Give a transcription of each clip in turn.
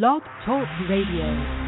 Blog Talk Radio.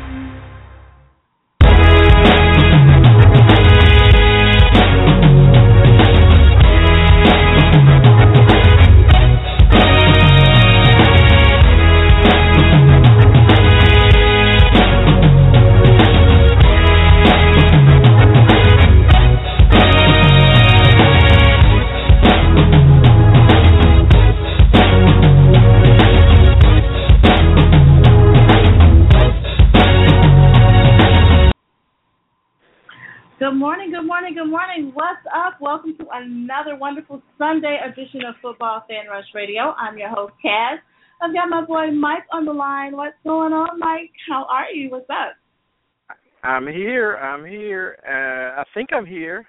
What's up? Welcome to another wonderful Sunday edition of Football Fan Rush Radio. I'm your host, Kass. I've got my boy Mike on the line. What's going on, Mike? How are you? What's up? I'm here. I'm here. Uh, I think I'm here.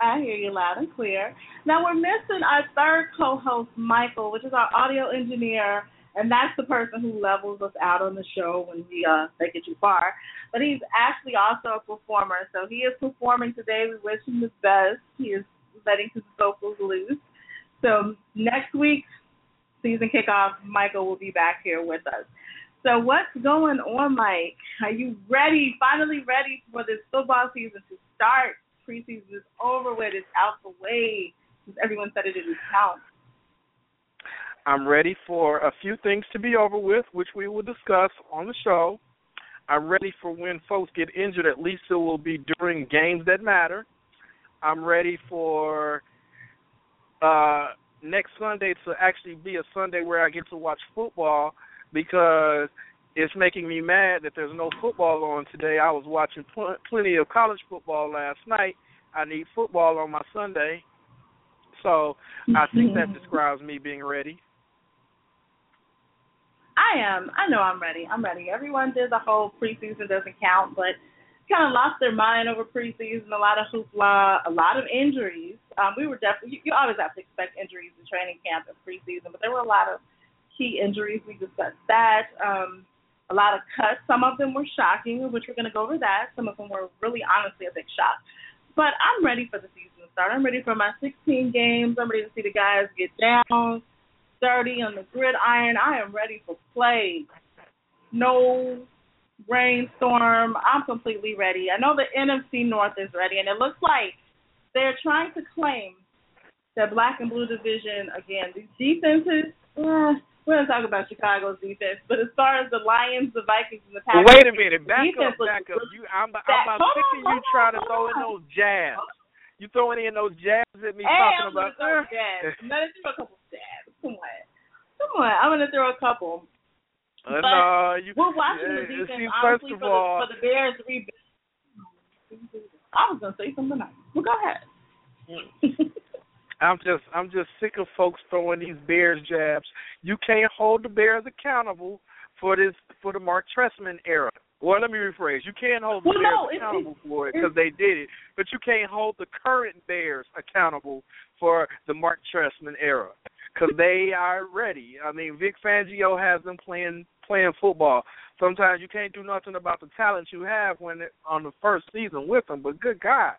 I hear you loud and clear. Now we're missing our third co-host, Michael, which is our audio engineer and that's the person who levels us out on the show when we uh take it too far. But he's actually also a performer, so he is performing today. We wish him the best. He is letting his vocals loose. So next week, season kickoff, Michael will be back here with us. So what's going on, Mike? Are you ready? Finally ready for this football season to start? Preseason is over with. It's out the way. Everyone said it didn't count. I'm ready for a few things to be over with, which we will discuss on the show. I'm ready for when folks get injured, at least it will be during games that matter. I'm ready for uh next Sunday to actually be a Sunday where I get to watch football because it's making me mad that there's no football on today. I was watching pl- plenty of college football last night. I need football on my Sunday. So I think that describes me being ready. I am. I know I'm ready. I'm ready. Everyone did the whole preseason doesn't count, but kind of lost their mind over preseason. A lot of hoopla, a lot of injuries. Um, we were definitely. You, you always have to expect injuries in training camp and preseason, but there were a lot of key injuries. We discussed that. Um, a lot of cuts. Some of them were shocking, which we're going to go over that. Some of them were really, honestly, a big shock. But I'm ready for the season to start. I'm ready for my 16 games. I'm ready to see the guys get down dirty on the gridiron. I am ready for play. No rainstorm. I'm completely ready. I know the NFC North is ready, and it looks like they're trying to claim the black and blue division again. These defenses, eh, we're gonna talk about Chicago's defense, but as far as the Lions, the Vikings, and the Packers, well, wait a minute, back up, back up. You, I'm, I'm about sick of you trying to throw in those jabs. You throwing in those jabs at me hey, talking I'm about. Throw jabs. I'm gonna throw a couple jabs. Come on. Come on. I'm to throw a couple. Uh, no, you, we're watching yeah, the defense, see, honestly, for, all, the, for the Bears rebuild. I was to say something nice. Well, go ahead. I'm just I'm just sick of folks throwing these Bears jabs. You can't hold the Bears accountable for this for the Marc Trestman era. Well, let me rephrase. You can't hold the well, Bears no, accountable it, for it because they did it, but you can't hold the current Bears accountable for the Marc Trestman era because they are ready. I mean, Vic Fangio has them playing playing football. Sometimes you can't do nothing about the talent you have when it, on the first season with them, but good gosh,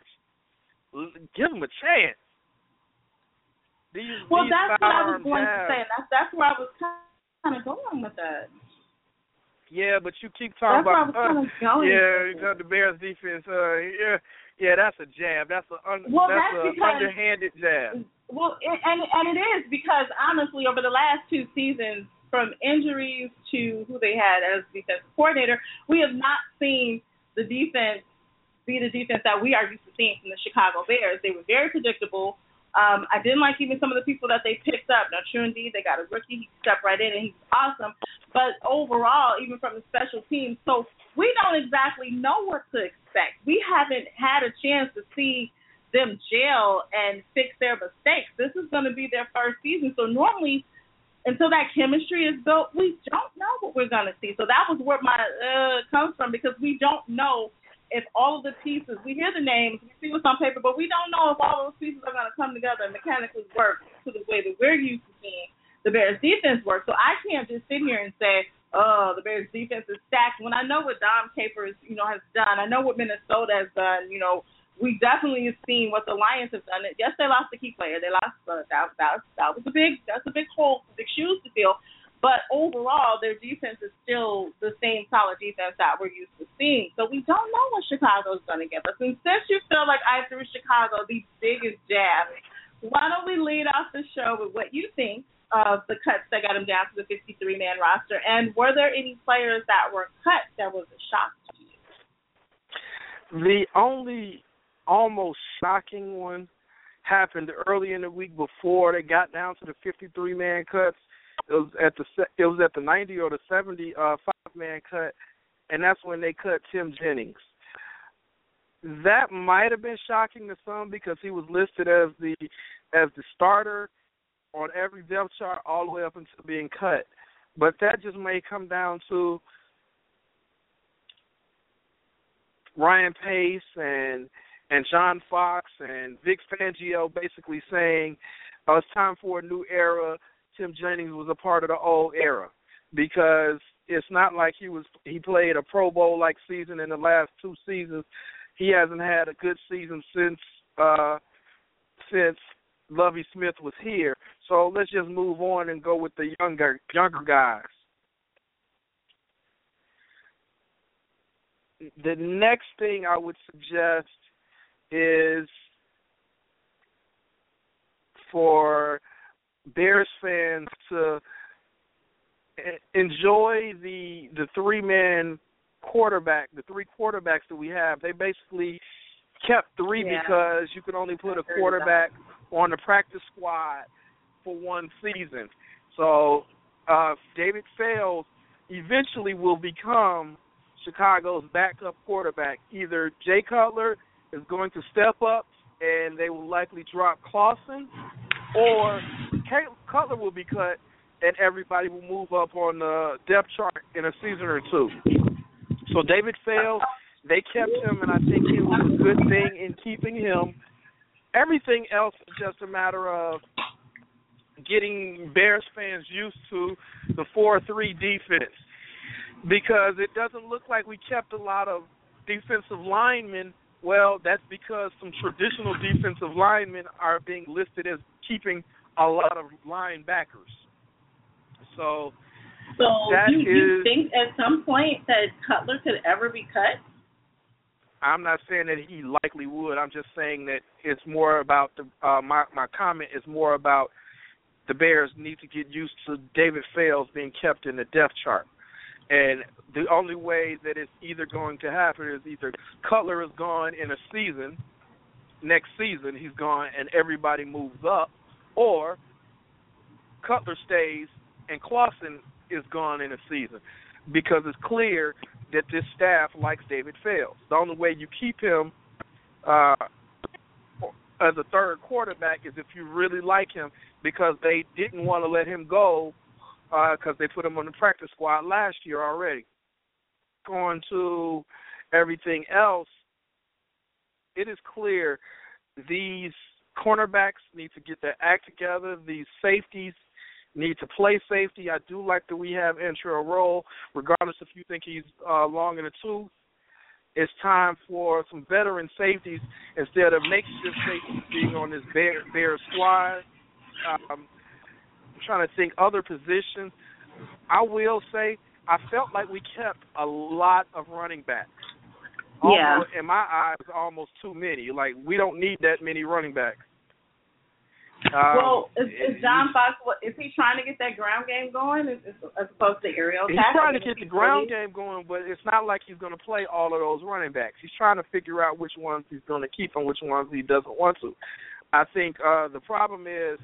give them a chance. These, well, these that's what I was going jabs, to say. That's that's where I was kind of going with that. Yeah, but you keep talking that's about uh, yeah, you got the Bears defense. Uh, yeah, yeah, that's a jab. That's a un, well, that's, that's a because, underhanded jab. Well, it, and and it is because honestly, over the last two seasons, from injuries to who they had as defensive coordinator, we have not seen the defense be the defense that we are used to seeing from the Chicago Bears. They were very predictable. Um, I didn't like even some of the people that they picked up. Now, true indeed, they got a rookie. He stepped right in and he's awesome. But overall, even from the special teams, so we don't exactly know what to expect. We haven't had a chance to see them gel and fix their mistakes. This is going to be their first season. So normally, until that chemistry is built, we don't know what we're going to see. So that was where my uh comes from because we don't know if all of the pieces, we hear the names, we see what's on paper, but we don't know if all those pieces are going to come together and mechanically work to the way that we're used to seeing the Bears defense work. So I can't just sit here and say, oh, the Bears defense is stacked when I know what Dom Capers, you know, has done. I know what Minnesota has done, you know, we definitely have seen what the Lions have done. Yes, they lost a key player. They lost uh, that, that that was a big that's a big hole, big shoes to fill. But overall, their defense is still the same solid defense that we're used to seeing. So we don't know what Chicago's going to us. And since you feel like I threw Chicago the biggest jab, why don't we lead off the show with what you think of the cuts that got them down to the 53 man roster? And were there any players that were cut that was a shock to you? The only almost shocking one happened early in the week before they got down to the 53 man cuts it was at the it was at the 90 or the 70 uh, five man cut, and that's when they cut Tim Jennings. That might have been shocking to some because he was listed as the as the starter on every depth chart all the way up until being cut. But that just may come down to Ryan Pace and and John Fox and Vic Fangio basically saying oh, it's time for a new era. Tim Jennings was a part of the old era because it's not like he was he played a Pro Bowl like season in the last two seasons. He hasn't had a good season since uh since Lovie Smith was here. So let's just move on and go with the younger younger guys. The next thing I would suggest is for Bears fans to enjoy the the three man quarterback, the three quarterbacks that we have. They basically kept three yeah. because you can only put a quarterback on the practice squad for one season. So uh David Fales eventually will become Chicago's backup quarterback. Either Jay Cutler is going to step up and they will likely drop Clausen or Cutler will be cut, and everybody will move up on the depth chart in a season or two. So David Fales, they kept him, and I think it was a good thing in keeping him. Everything else is just a matter of getting Bears fans used to the four-three defense because it doesn't look like we kept a lot of defensive linemen. Well, that's because some traditional defensive linemen are being listed as keeping a lot of linebackers. So, so that you, is, you think at some point that Cutler could ever be cut? I'm not saying that he likely would. I'm just saying that it's more about the uh, my my comment is more about the Bears need to get used to David Fales being kept in the depth chart. And the only way that it's either going to happen is either Cutler is gone in a season, next season he's gone and everybody moves up, or Cutler stays and Clausen is gone in a season because it's clear that this staff likes David Fales. The only way you keep him uh, as a third quarterback is if you really like him because they didn't want to let him go because uh, they put him on the practice squad last year already. Going to everything else, it is clear these cornerbacks need to get their act together. These safeties need to play safety. I do like that we have Antrel Rolle, regardless if you think he's uh, long in the tooth. It's time for some veteran safeties instead of makeshift safeties being on this bear, bear squad. Um, I'm trying to think other positions. I will say I felt like we kept a lot of running backs. Almost, yeah. In my eyes, almost too many. Like we don't need that many running backs. Um, well, is, is John Fox? Is he trying to get that ground game going as, as opposed to aerial? He's trying to get the ground game going, but it's not like he's going to play all of those running backs. He's trying to figure out which ones he's going to keep and which ones he doesn't want to. I think uh the problem is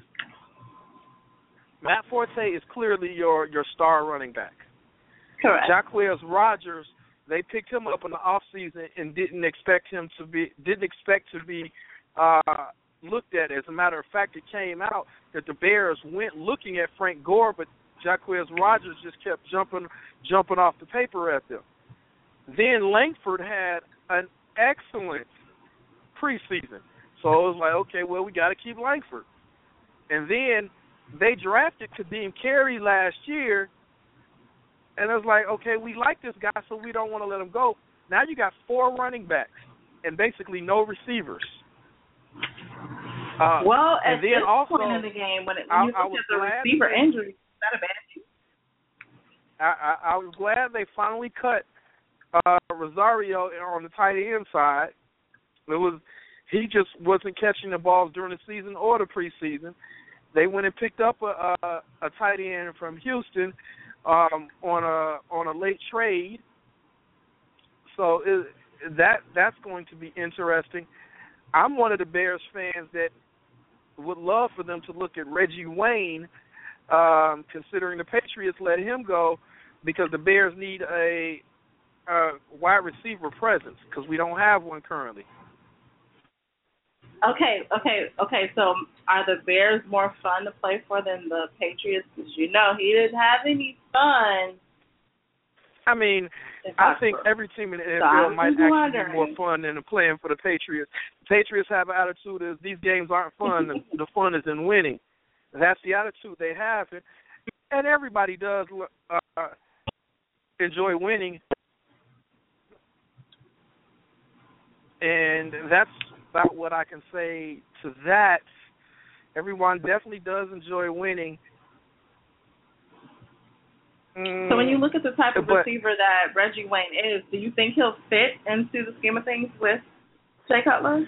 Matt Forte is clearly your your star running back. Correct. Jacquizz Rodgers, they picked him up in the off season and didn't expect him to be didn't expect to be uh looked at. As a matter of fact, it came out that the Bears went looking at Frank Gore, but Jacquizz Rodgers just kept jumping jumping off the paper at them. Then Langford had an excellent preseason. So it was like, okay, well, we got to keep Langford. And then they drafted Ka'Deem Carey last year, and it was like, okay, we like this guy, so we don't want to let him go. Now you got four running backs and basically no receivers. Uh, well, at and then this also, point in the game, when it, I, you look was at the receiver injury, is that a bad thing? I, I, I was glad they finally cut uh, Rosario on the tight end side. It was he just wasn't catching the balls during the season or the preseason. They went and picked up a a, a tight end from Houston um, on a on a late trade. So it, that that's going to be interesting. I'm one of the Bears fans that would love for them to look at Reggie Wayne, um, considering the Patriots let him go because the Bears need a, a wide receiver presence because we don't have one currently. Okay, okay, okay. So are the Bears more fun to play for than the Patriots? Because you know he didn't have any fun. I mean, I think every team in the NFL so might actually be more fun than playing for the Patriots. The Patriots have an attitude is these games aren't fun. the fun is in winning. That's the attitude they have, and, and everybody does uh, enjoy winning. And that's about what I can say to that. Everyone definitely does enjoy winning. Mm, so when you look at the type of but, receiver that Reggie Wayne is, do you think he'll fit into the scheme of things with Jay Cutler?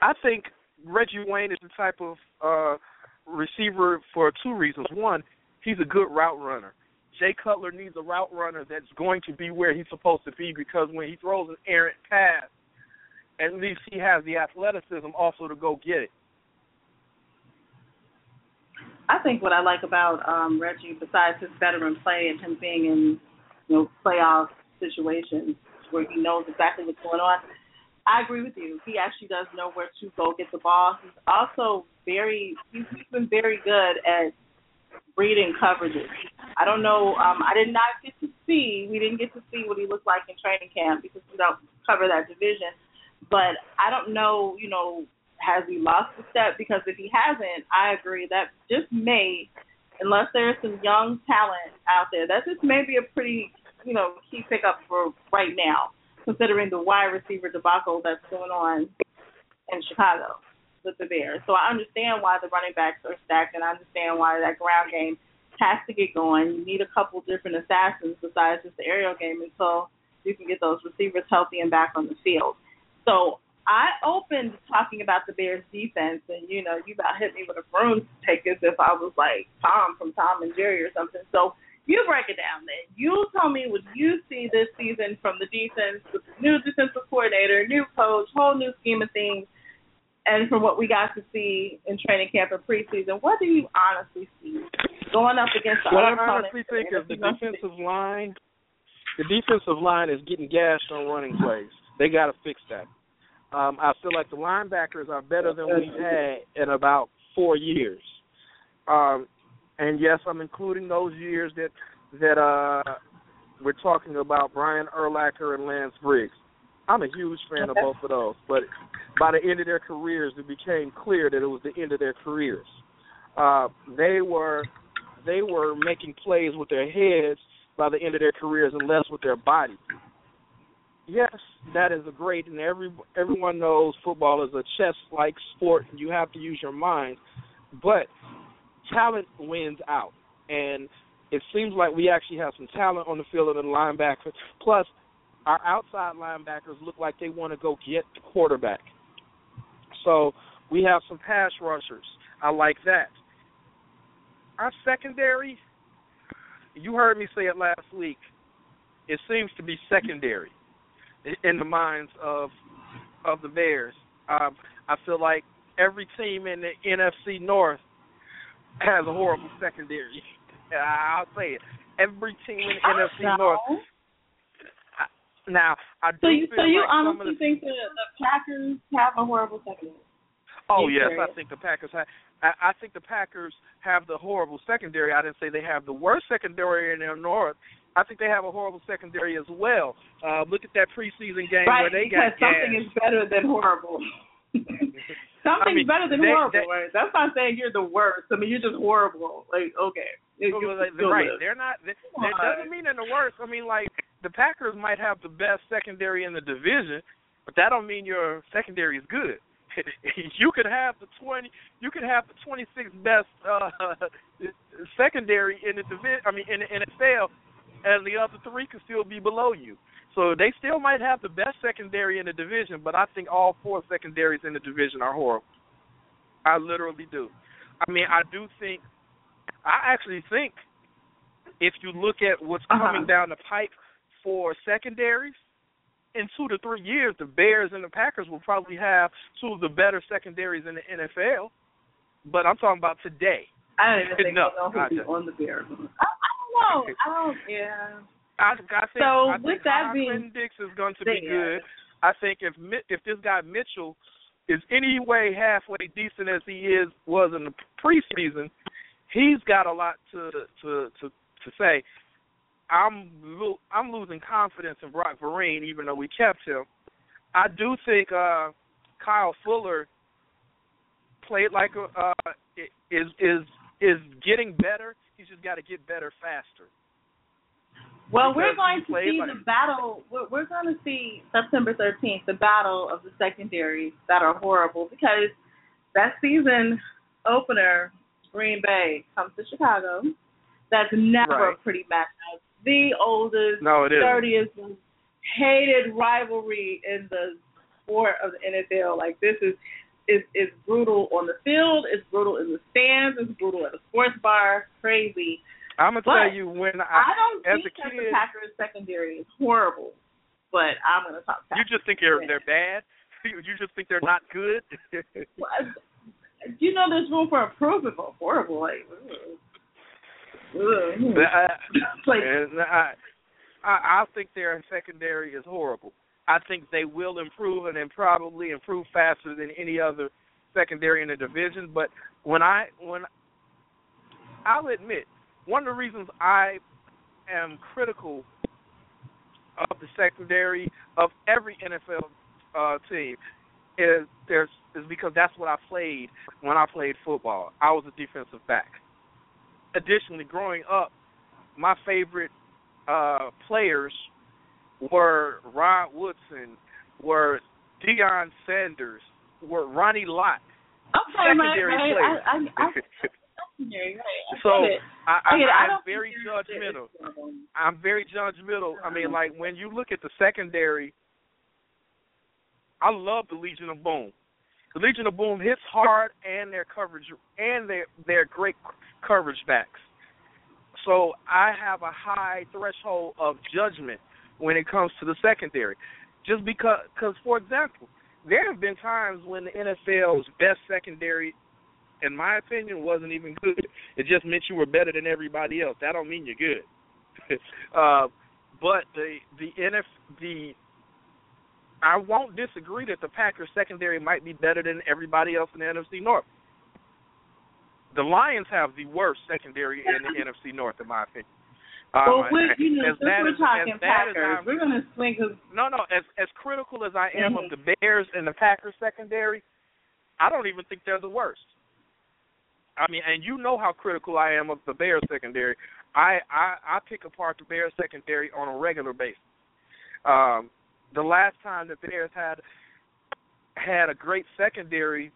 I think Reggie Wayne is the type of uh receiver for two reasons. One, he's a good route runner. Jay Cutler needs a route runner that's going to be where he's supposed to be because when he throws an errant pass, at least he has the athleticism also to go get it. I think what I like about um Reggie, besides his veteran play and him being in you know playoff situations where he knows exactly what's going on, I agree with you. He actually does know where to go get the ball. He's also very he's, been very good at reading coverages. I don't know. Um, I did not get to see. We didn't get to see what he looked like in training camp because we don't cover that division. But I don't know. You know, has he lost a step? Because if he hasn't, I agree that just may, unless there's some young talent out there, that just may be a pretty, you know, key pickup for right now, considering the wide receiver debacle that's going on in Chicago with the Bears. So I understand why the running backs are stacked, and I understand why that ground game has to get going. You need a couple different assassins besides just the aerial game until you can get those receivers healthy and back on the field. So I opened talking about the Bears defense, and you know, you about hit me with a broomstick as if I was like Tom from Tom and Jerry or something. So you break it down then. You tell me what you see this season from the defense with the new defensive coordinator, new coach, whole new scheme of things, and from what we got to see in training camp and preseason. What do you honestly see going up against the what other I honestly think is the defensive line. The defensive line is getting gashed on running plays. They got to fix that. Um, I feel like the linebackers are better than we've had in about four years. Um, and yes, I'm including those years that that uh, we're talking about Brian Urlacher and Lance Briggs. I'm a huge fan of both of those, but by the end of their careers, it became clear that it was the end of their careers. Uh, they were they were making plays with their heads by the end of their careers and less with their bodies yes, that is a great, and every everyone knows football is a chess-like sport. And you have to use your mind, but talent wins out, and it seems like we actually have some talent on the field of the linebackers. Plus, our outside linebackers look like they want to go get the quarterback. So we have some pass rushers. I like that. Our secondary, you heard me say it last week. It seems to be secondary in the minds of of the Bears. Um, I feel like every team in the NFC North has a horrible secondary. I'll say it. Every team in the NFC know. North. I, now, I do so you, feel so you like honestly the, think the, the Packers have a horrible secondary? Oh yes, serious? I think the Packers have. I, I think the Packers have the horrible secondary. I didn't say they have the worst secondary in the North. I think they have a horrible secondary as well. Uh, look at that preseason game right, where they because got something is better than horrible. Something's I mean, better than they- horrible, right? That's not saying you're the worst. I mean, you're just horrible. Like, okay. You- you Well, like, right, they're not. They, that doesn't mean they're the worst. I mean, like the Packers might have the best secondary in the division, but that don't mean your secondary is good. you could have the twenty, you could have the twenty six best uh, secondary in the division. I mean, in the NFL, and the other three could still be below you. So they still might have the best secondary in the division, but I think all four secondaries in the division are horrible. I literally do. I mean, I do think. I actually think if you look at what's Uh-huh. coming down the pipe for secondaries, in two to three years, the Bears and the Packers will probably have two of the better secondaries in the NFL. But I'm talking about today. I don't even think No, I know I who's on the Bears. I, I don't know. I don't. Yeah. I, I think, So, I with that being Dix is going to be good. I think if if this guy Mitchell is any way halfway decent as he is was in the preseason, he's got a lot to to to to say. I'm lo- I'm losing confidence in Brock Vereen, even though we kept him. I do think uh Kyle Fuller played like a uh is is is getting better. He's just got to get better faster. Well, we're going to see like- the battle. We're, we're going to see September 13th, the battle of the secondaries that are horrible because that season opener, Green Bay comes to Chicago. That's never Right. a pretty matchup. The oldest, No, it dirtiest, hated rivalry in the sport of the NFL. Like this is is is brutal on the field. It's brutal in the stands. It's brutal at a sports bar. Crazy. I'm gonna But tell you when I, I don't as think a kid, the Packers secondary is horrible, but I'm gonna talk Packers you just think they're they're bad. You just think they're not good. Well, you know, there's room for improvement, but horrible, like. ugh. Ugh. I, like I, I I think their secondary is horrible. I think they will improve and then probably improve faster than any other secondary in the division. But when I when I'll admit one of the reasons I am critical of the secondary of every NFL uh, team is there's is because that's what I played when I played football. I was a defensive back. Additionally, growing up, my favorite uh players were Rod Woodson, were Deion Sanders, were Ronnie Lott. okay, secondary right. players. I, I, I. So. I, I, I, I'm very judgmental. I'm very judgmental. I mean, like when you look at the secondary, I love the Legion of Boom. The Legion of Boom hits hard, and their coverage, and they're they're great coverage backs. So I have a high threshold of judgment when it comes to the secondary, just because. Because for example, there have been times when the NFL's best secondary, in my opinion, wasn't even good. It just meant you were better than everybody else. That don't mean you're good. uh, but the the NF the I won't disagree that the Packers secondary might be better than everybody else in the NFC North. The Lions have the worst secondary in the NFC North, in my opinion. Well, Um, we're, you know, we're talking Packers, we're gonna swing. Cause no, no. As as critical as I am Mhm. of the Bears and the Packers secondary, I don't even think they're the worst. I mean, and you know how critical I am of the Bears secondary. I I, I pick apart the Bears secondary on a regular basis. Um, the last time the Bears had had a great secondary,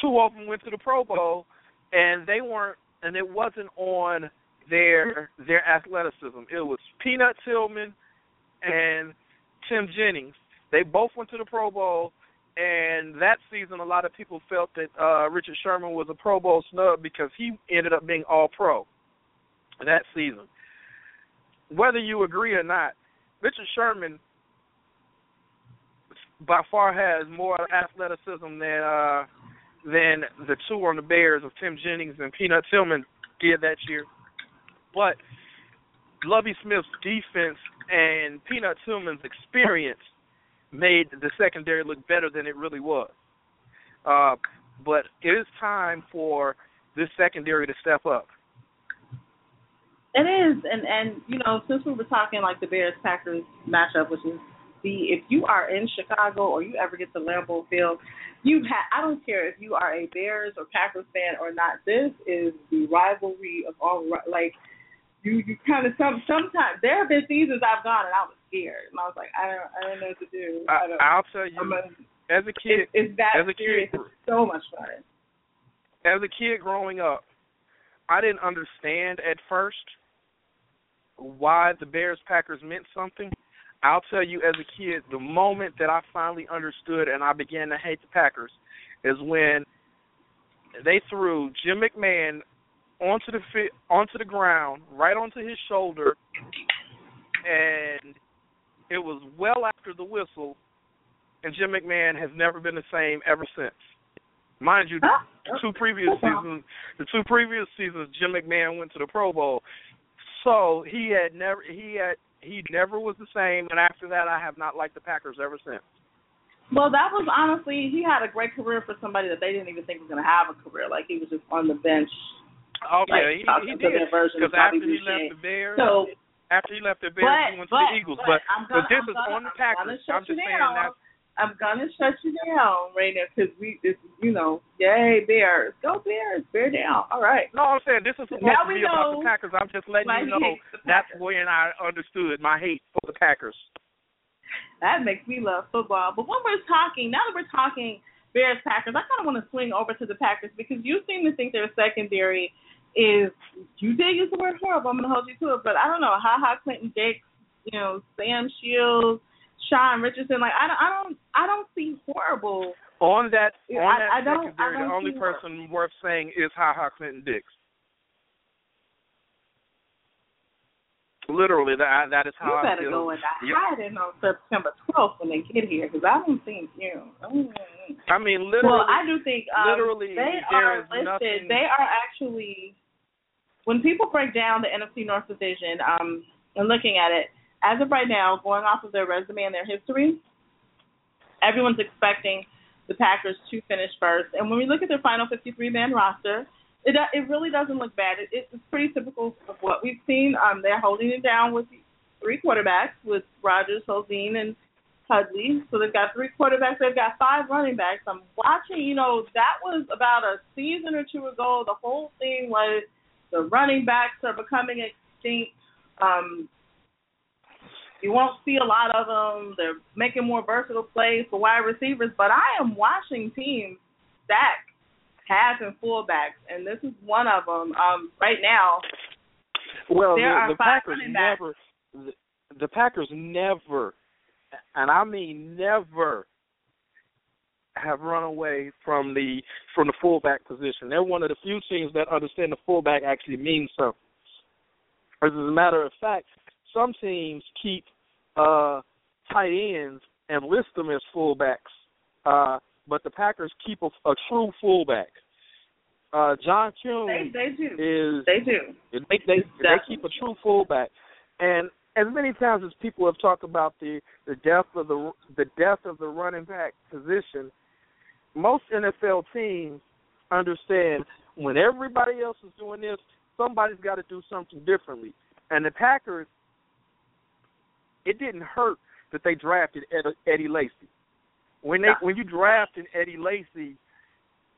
two of them went to the Pro Bowl, and they weren't, and it wasn't on their their athleticism. It was Peanut Tillman and Tim Jennings. They both went to the Pro Bowl, and that season, a lot of people felt that uh, Richard Sherman was a Pro Bowl snub because he ended up being All Pro that season. Whether you agree or not, Richard Sherman by far has more athleticism than uh, than the two on the Bears of Tim Jennings and Peanut Tillman did that year. But Lovie Smith's defense and Peanut Tillman's experience made the secondary look better than it really was. Uh, but it is time for this secondary to step up. It is, and and you know, since we were talking like the Bears Packers matchup, which is the if you are in Chicago or you ever get to Lambeau Field, you ha- I don't care if you are a Bears or Packers fan or not. This is the rivalry of all like you you kind of some sometimes there have been seasons I've gone and I was scared and I was like I don't I don't know what to do. I, don't, I'll tell you, a, as a kid, it's, it's that as a serious. kid, it's so much fun. As a kid growing up, I didn't understand at first why the Bears Packers meant something. I'll tell you, as a kid, the moment that I finally understood and I began to hate the Packers is when they threw Jim McMahon onto the fit, onto the ground, right onto his shoulder, and it was well after the whistle, and Jim McMahon has never been the same ever since. Mind you, the two previous seasons, the two previous seasons, Jim McMahon went to the Pro Bowl, so he had never he had he never was the same, and after that, I have not liked the Packers ever since. Well, that was honestly he had a great career for somebody that they didn't even think was going to have a career. Like he was just on the bench. Oh like, yeah, he, he did because after he left the Bears, so, after he left the Bears, but, he went but, to the Eagles. But, But but this I'm is gonna, on the I'm Packers. I'm just saying down. that. I'm gonna shut you down now because we, it's, you know, yay Bears, go Bears, bear down. All right. No, I'm saying this is supposed Now to be about the Packers. I'm just letting you know that's when I understood my hate for the Packers. That makes me love football. But when we're talking, now that we're talking Bears Packers, I kind of want to swing over to the Packers because you seem to think their secondary is. You did use the word horrible. I'm going to hold you to it, but I don't know. Ha Ha Clinton Dix, you know, Sam Shields, Sean Richardson. Like I don't, I don't, I don't see horrible. On that, on I- that I secondary, the only see her. person worth saying is Ha Ha Clinton Dix. Literally, that that is You how I better feel. go into Yeah. hiding on September 12th when they get here because I don't think you. I mean, literally. Well, I do think um, literally, they are is listed. nothing- They are actually when people break down the NFC North division um, and looking at it as of right now, going off of their resume and their history, everyone's expecting the Packers to finish first. And when we look at their final 53-man roster, it it really doesn't look bad. It, it's pretty typical of what we've seen. Um, they're holding it down with three quarterbacks with Rodgers, Tolzien, and Hundley. So they've got three quarterbacks. They've got five running backs. I'm watching. You know, that was about a season or two ago. The whole thing was the running backs are becoming extinct. Um, you won't see a lot of them. They're making more versatile plays for wide receivers. But I am watching teams stack half and fullbacks, and this is one of them. Um, right now, Well, There the, are the five Packers running backs. never, the, the Packers never, and I mean never, have run away from the from the fullback position. They're one of the few teams that understand the fullback actually means something. As a matter of fact, some teams keep uh, tight ends and list them as fullbacks, uh, but the Packers keep a, a true fullback. Uh, John they Kuhn they do. is They do. they they, they keep a true fullback, and as many times as people have talked about the the depth of the the depth of the running back position, most NFL teams understand when everybody else is doing this, somebody's got to do something differently. And the Packers, it didn't hurt that they drafted Ed, Eddie Lacy. When they when you draft an Eddie Lacy,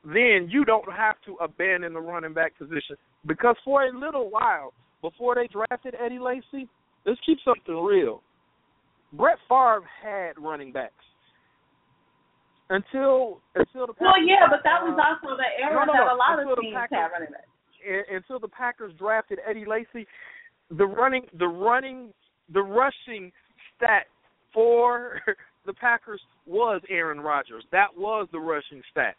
then you don't have to abandon the running back position because for a little while before they drafted Eddie Lacy, let's keep something real. Brett Favre had running backs until until the Well, Packers, yeah, but that uh, was also the era no, no, that a lot Until of teams Packers- have running backs. un- until the Packers drafted Eddie Lacy, the running the running the rushing stat for the Packers was Aaron Rodgers. That was the rushing stat.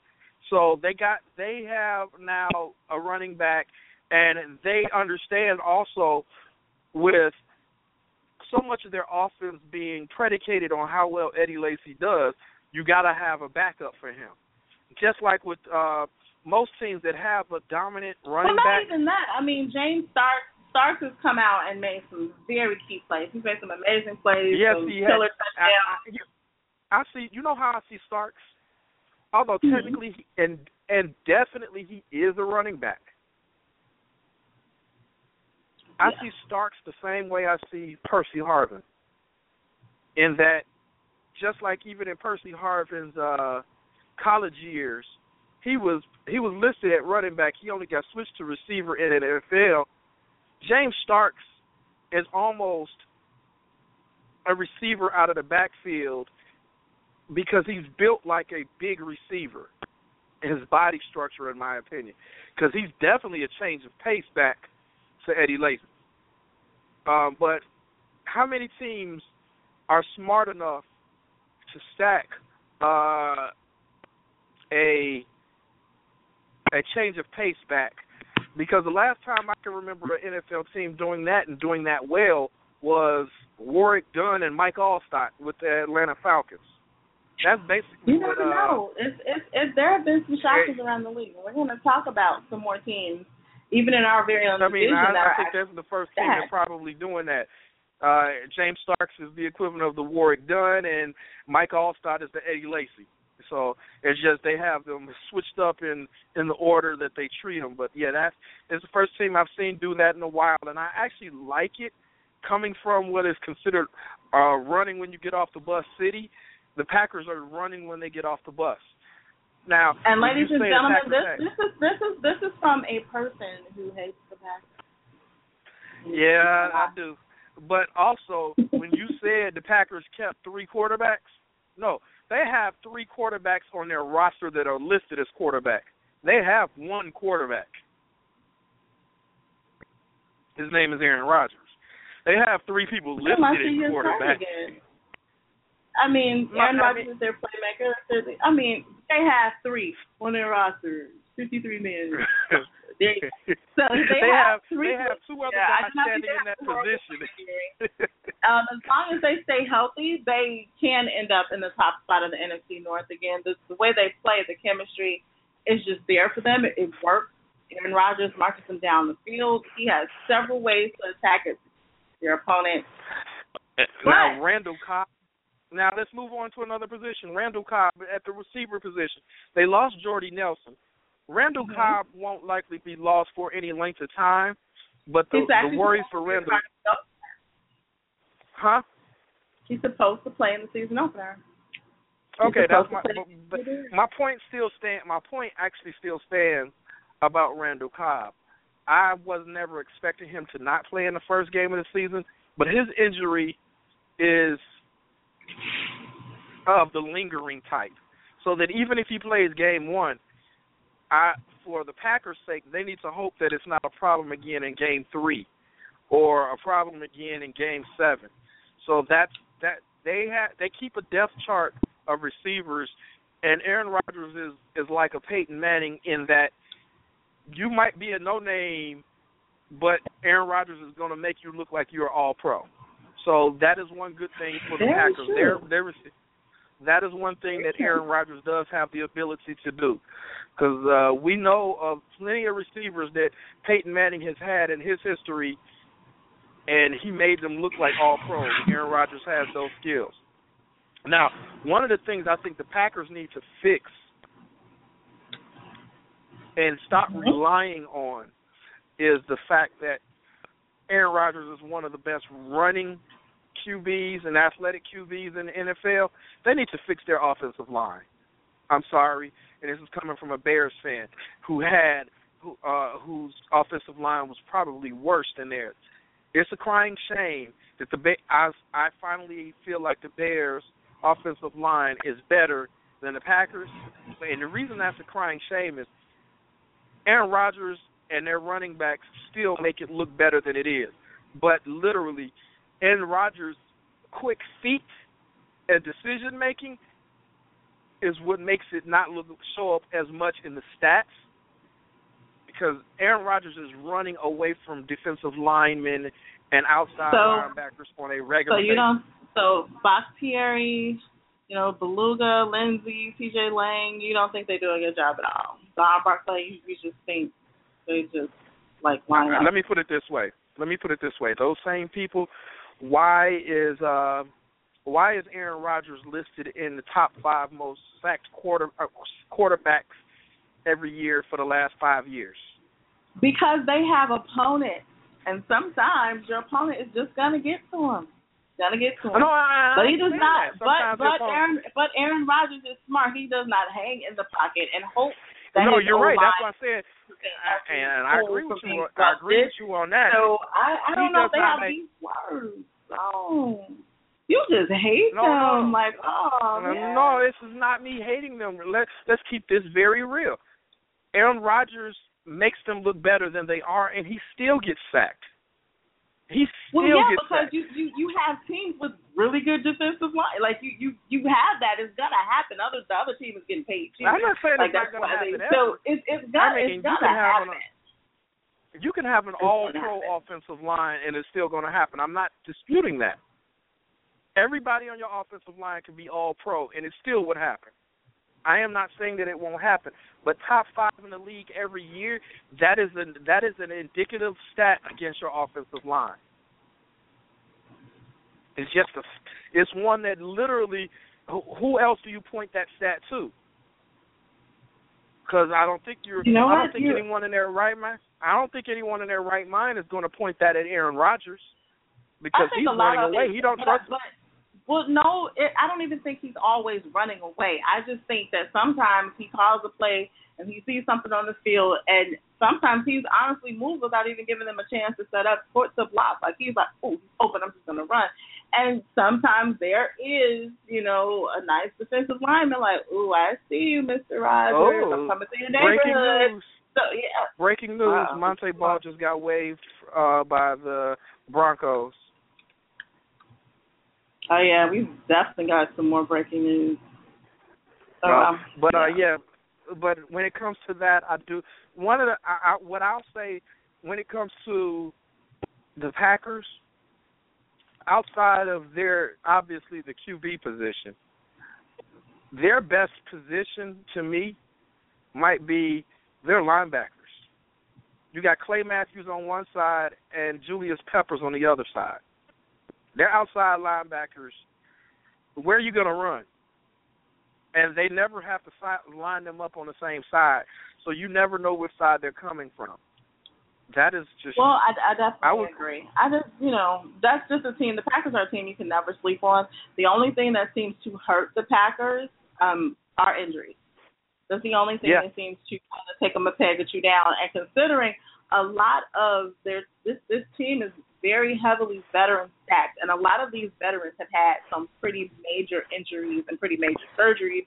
So they got they have now a running back and they understand also with so much of their offense being predicated on how well Eddie Lacy does, you got to have a backup for him. Just like with uh most teams that have a dominant running well, not back, even that. I mean, James Stark Starks has come out and made some very key plays. He's made some amazing plays. Yes, some he has. I. I, I see. You know how I see Starks. Although Mhm. technically he, and and definitely he is a running back. I Yeah. see Starks the same way I see Percy Harvin. In that, just like even in Percy Harvin's uh, college years, he was he was listed at running back. He only got switched to receiver in the NFL James Starks is almost a receiver out of the backfield because he's built like a big receiver his body structure, in my opinion, because he's definitely a change of pace back to Eddie Lacy. Um, but how many teams are smart enough to stack uh, a a change of pace back? Because the last time I can remember an NFL team doing that and doing that well was Warrick Dunn and Mike Alstott with the Atlanta Falcons. That's basically you what. never uh, know. It's, it's, it's, there have been some shockers around the league. We're going to talk about some more teams, even in our very own I mean, division. I, I think that's the first team that's probably doing that. Uh, James Starks is the equivalent of the Warrick Dunn, and Mike Alstott is the Eddie Lacy. So it's just they have them switched up in in the order that they treat them. But yeah, that's it's the first team I've seen do that in a while, and I actually like it. Coming from what is considered uh, running when you get off the bus city, the Packers are running when they get off the bus. Now, And ladies and gentlemen, this this is this is this is from a person who hates the Packers. Yeah, I do. But also, when you said the Packers kept three quarterbacks, no, they have three quarterbacks on their roster that are listed as quarterback. They have one quarterback. His name is Aaron Rodgers. They have three people listed as quarterback. Again. I mean, Aaron Rodgers is their playmaker. They're- I mean, they have three on their roster, fifty-three men. They, so they, they have, have three. they have two other Yeah, guys do not standing in that position. um, as long as they stay healthy, they can end up in the top spot of the NFC North again. The, the way they play, the chemistry is just there for them. It, it works. Aaron Rodgers marches them down the field. He has several ways to attack his, your opponent. now But- Randall Cobb. Now let's move on to another position. Randall Cobb at the receiver position. They lost Jordy Nelson. Randall Mhm. Cobb won't likely be lost for any length of time, but the, the worries for Randall, huh? He's supposed to play in the season opener. Okay, that's my. But, but my point still stand. My point actually still stands about Randall Cobb. I was never expecting him to not play in the first game of the season, but his injury is of the lingering type. So that even if he plays game one, I for the Packers' sake, they need to hope that it's not a problem again in game three or a problem again in game seven. So that's that they have they keep a depth chart of receivers and Aaron Rodgers is is like a Peyton Manning in that you might be a no name but Aaron Rodgers is going to make you look like you're all pro. So that is one good thing for the Very Packers. true. They're, they're, that is one thing that Aaron Rodgers does have the ability to do. Because uh, we know of plenty of receivers that Peyton Manning has had in his history, and he made them look like all pros. Aaron Rodgers has those skills. Now, one of the things I think the Packers need to fix and stop relying on is the fact that Aaron Rodgers is one of the best running QBs and athletic QBs in the NFL. They need to fix their offensive line. I'm sorry, and this is coming from a Bears fan who had who uh whose offensive line was probably worse than theirs. It's a crying shame that the I I finally feel like the Bears offensive line is better than the Packers. And the reason that's a crying shame is Aaron Rodgers and their running backs still make it look better than it is. But literally, Aaron Rodgers' quick feet and decision making is what makes it not look show up as much in the stats. Because Aaron Rodgers is running away from defensive linemen and outside So- linebackers on a regular So you basis. don't. So Bakhtiari, you know, Bulaga, Linsley, T.J. Lang. You don't think they do a good job at all. Don Barclay, you just think they just like. Let me put it this way. Let me put it this way. Those same people. Why is uh, why is Aaron Rodgers listed in the top five most sacked quarter uh, quarterbacks every year for the last five years? Because they have opponents, and sometimes your opponent is just gonna get to them. Gonna get to him. No, I, I But he does not. But but Aaron but Aaron Rodgers is smart. He does not hang in the pocket and hope that no, you're right. That's why I said and I agree with you. I agree with you on that. So I, I don't He know if they have make- these words. Oh, you just hate No, them. no. Like, oh, No, man. no, this is not me hating them. Let let's keep this very real. Aaron Rodgers makes them look better than they are, and he still gets sacked. He still Well, yeah, gets because you, you you have teams with really good defensive line. Like you you you have that. It's gonna happen. Other the other team is getting paid too. I'm not saying like it's that's not going to why they, happen so it's it's I gonna mean, it's gonna happen. you can have an It's all-pro offensive line and it's still going to happen. I'm not disputing that. Everybody on your offensive line can be all pro and it still would happen. I am not saying that it won't happen, but top 5 in the league every year, that is an that is an indicative stat against your offensive line. It's just a it's one that literally who, else do you point that stat to? Because I don't think you're. You know I don't think You- anyone in their right mind. I don't think anyone in their right mind is going to point that at Aaron Rodgers because he's running away. it, he don't but, trust. But, well, no, it, I don't even think he's always running away. I just think that sometimes he calls a play and he sees something on the field, and sometimes he's honestly moved without even giving them a chance to set up court to block. Like he's like, oh, he's open, I'm just gonna run. And sometimes there is, you know, a nice defensive lineman like, ooh, I see you, Mister Rogers. Oh, I'm coming to your Breaking neighborhood. news! So yeah, Breaking news! Wow. Montee Ball just got waived uh, by the Broncos. Oh yeah, we've definitely got some more breaking news. So, Uh, but uh, yeah, but when it comes to that, I do one of the I, I, what I'll say when it comes to the Packers, outside of their obviously the QB position, their best position to me might be their linebackers. You got Clay Matthews on one side and Julius Peppers on the other side. They're outside linebackers. Where are you going to run? and they never have to si- line them up on the same side, so you never know which side they're coming from. That is just Well, I, I definitely I would- agree. I just, you know, that's just a team. The Packers are a team you can never sleep on. The only thing that seems to hurt the Packers um, are injuries. That's the only thing Yeah. that seems to kind of take them a peg or two down. And considering a lot of their this this team is very heavily veteran stacked, and a lot of these veterans have had some pretty major injuries and pretty major surgeries.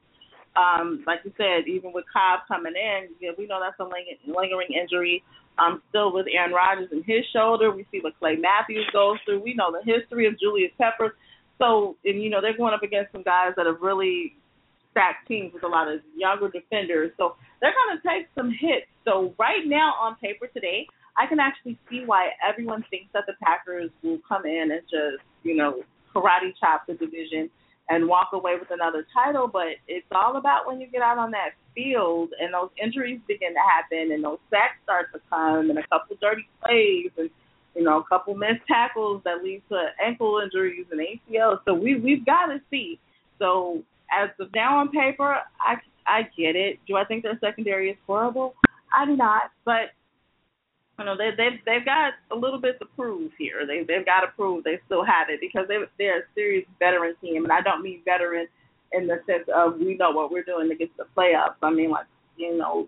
Um, like you said, even with Cobb coming in, you know, we know that's a lingering injury. Um, still with Aaron Rodgers and his shoulder, we see what Clay Matthews goes through. We know the history of Julius Peppers. So, and you know, they're going up against some guys that have really stacked teams with a lot of younger defenders. So they're going to take some hits. So right now on paper today, I can actually see why everyone thinks that the Packers will come in and just, you know, karate chop the division and walk away with another title. But it's all about when you get out on that field and those injuries begin to happen and those sacks start to come and a couple dirty plays and you know a couple missed tackles that lead to ankle injuries and ACLs. So we we've got to see. So as of now on paper, I I get it. Do I think their secondary is horrible? I do not, but you know they they've they've got a little bit to prove here. They they've got to prove they still have it because they they're a serious veteran team, and I don't mean veteran in the sense of we know what we're doing to get to the playoffs. I mean like you know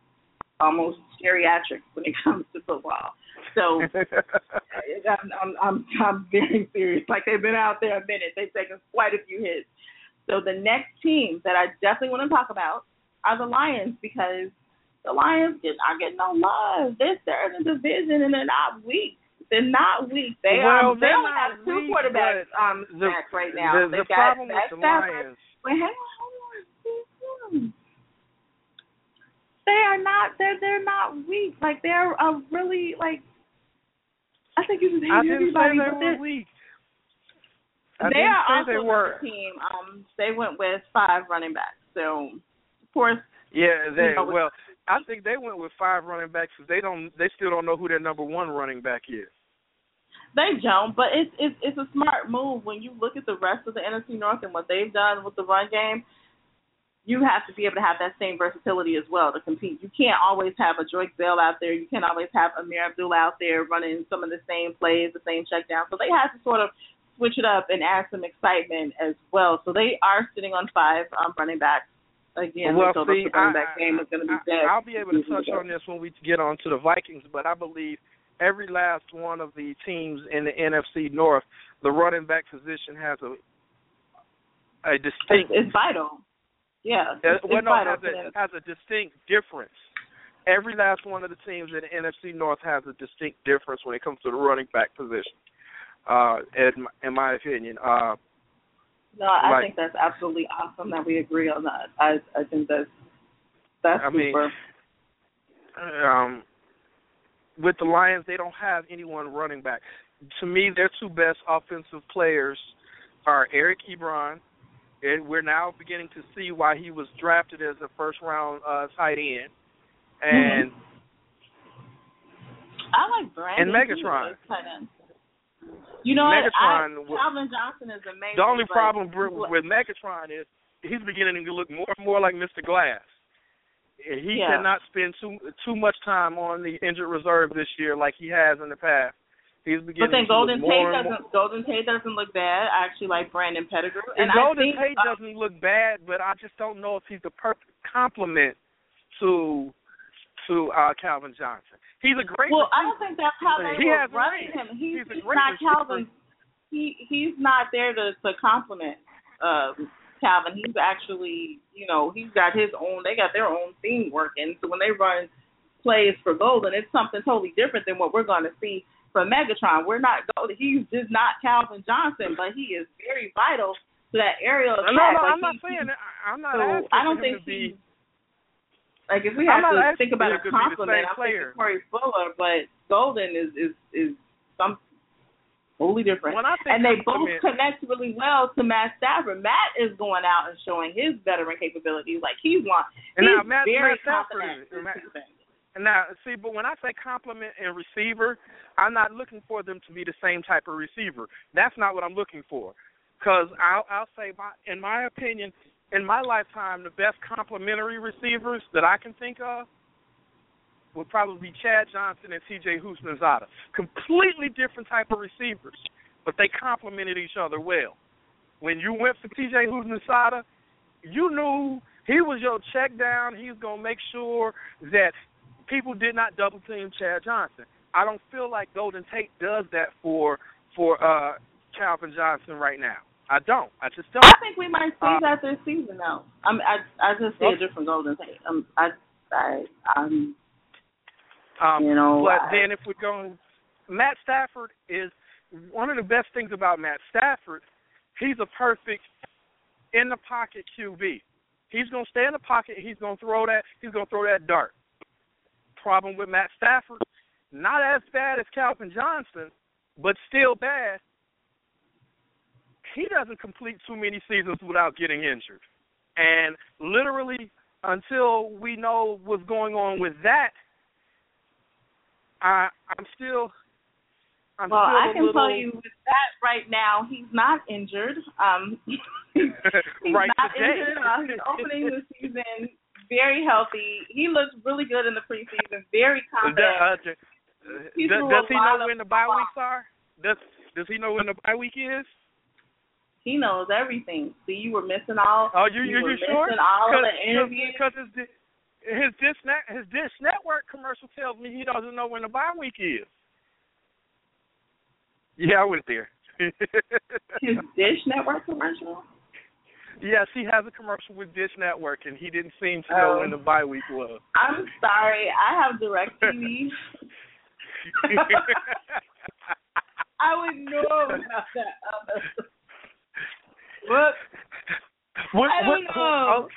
almost geriatric when it comes to football. So I'm, I'm I'm I'm very serious. Like they've been out there a minute. They've taken quite a few hits. So the next team that I definitely want to talk about are the Lions because the Lions get are getting no love. They're third in the division and they're not weak. They're not weak. They Well, um they only not have two weak, quarterbacks um the- back right now. the, They've the problem with the Lions, Wait, hang on, hold on. They are not. They're they're not weak. Like they're a really like. I think you just hate I didn't say everybody, they were weak. I they are also they were. team. Um, they went with five running backs. So, of course, Yeah, they you know, well, I think they went with five running backs because they don't, they still don't know who their number one running back is. they don't. But it's it's it's a smart move when you look at the rest of the NFC North and what they've done with the run game. You have to be able to have that same versatility as well to compete. You can't always have a Drake Bell out there. You can't always have Ameer Abdul out there running some of the same plays, the same checkdown. So they have to sort of switch it up and add some excitement as well. So they are sitting on five um, running backs. Again, well, see, running back game is going to be dead. I'll be able to touch on this when we get on to the Vikings, but I believe every last one of the teams in the NFC North, the running back position has a a distinct. It's, it's vital. Yeah, it's, well, it's no, has a, has a distinct difference. Every last one of the teams in the NFC North has a distinct difference when it comes to the running back position. Uh, in, in my opinion, uh, no, I like, think that's absolutely awesome that we agree on that. I I think that's that's I super. Mean, um, with the Lions, they don't have anyone running back. To me, their two best offensive players are Eric Ebron, and we're now beginning to see why he was drafted as a first round uh, tight end, and mm-hmm. I like Brandon and Megatron. You know Megatron? I, Calvin Johnson is amazing. The only problem with with Megatron is he's beginning to look more and more like Mr. Glass. He yeah. cannot spend too too much time on the injured reserve this year like he has in the past. He's beginning but then Golden Tate doesn't. Golden Tate doesn't look bad. I actually like Brandon Pettigrew. And, And Golden think, Tate uh, doesn't look bad, but I just don't know if he's the perfect complement to to uh Calvin Johnson. He's a great Well, receiver. I don't think that's how they He were has running him. He's, He's he's not receiver. Calvin. He he's not there to to compliment um, Calvin. He's actually, you know, he's got his own. They got their own thing working. So when they run plays for Golden, it's something totally different than what we're going to see from Megatron. We're not Golden. He's just not Calvin Johnson, but he is very vital to that aerial no, attack. no, like I'm not he, saying that. I'm not So asking I don't think he. Like if we have to think about a to be the compliment, I'm thinking Corey Fuller, but Golden is is is some totally different. When I say and they both connect really well to Matt Stafford. Matt is going out and showing his veteran capabilities. Like he's one. And he's now Matt- very Matt Stafford confident Matt- And now, see, but when I say compliment and receiver, I'm not looking for them to be the same type of receiver. That's not what I'm looking for. Because I'll, I'll say, my, in my opinion, in my lifetime, the best complementary receivers that I can think of would probably be Chad Johnson and T.J. Houshmandzadeh. Completely different type of receivers, but they complemented each other well. When you went for T.J. Houshmandzadeh, you knew he was your check down. He's gonna make sure that people did not double team Chad Johnson. I don't feel like Golden Tate does that for for uh Calvin Johnson right now. I don't. I just don't. I think we might see Uh, that this season, though. I'm, I I just see a different Golden Tate. Um, I I um Um, you know. but I- then if we're going, Matt Stafford is one of the best things about Matt Stafford. He's a perfect in the pocket QB. He's gonna stay in the pocket. He's gonna throw that. He's gonna throw that dart. Problem with Matt Stafford, not as bad as Calvin Johnson, but still bad. He doesn't complete too many seasons without getting injured, and literally until we know what's going on with that, I I'm still I'm well, still I can little, tell you with that right now, he's not injured. Um, he's right not today. injured. Uh, he's opening the season very healthy. He looks really good in the preseason. Very confident. Uh, does, does he know when the bye weeks are? Does Does he know when the bye week is? He knows everything. See, you were missing all. Oh, you you, you were you sure? missing all of the interviews. Because his his dish net his dish network commercial tells me he doesn't know when the bye week is. Yeah, I went there. His Dish Network commercial. yes, he has a commercial with Dish Network, and he didn't seem to know Oh. when the oh. bye week was. I'm sorry, I have Direct TV. I would know about that. What? What, I don't know.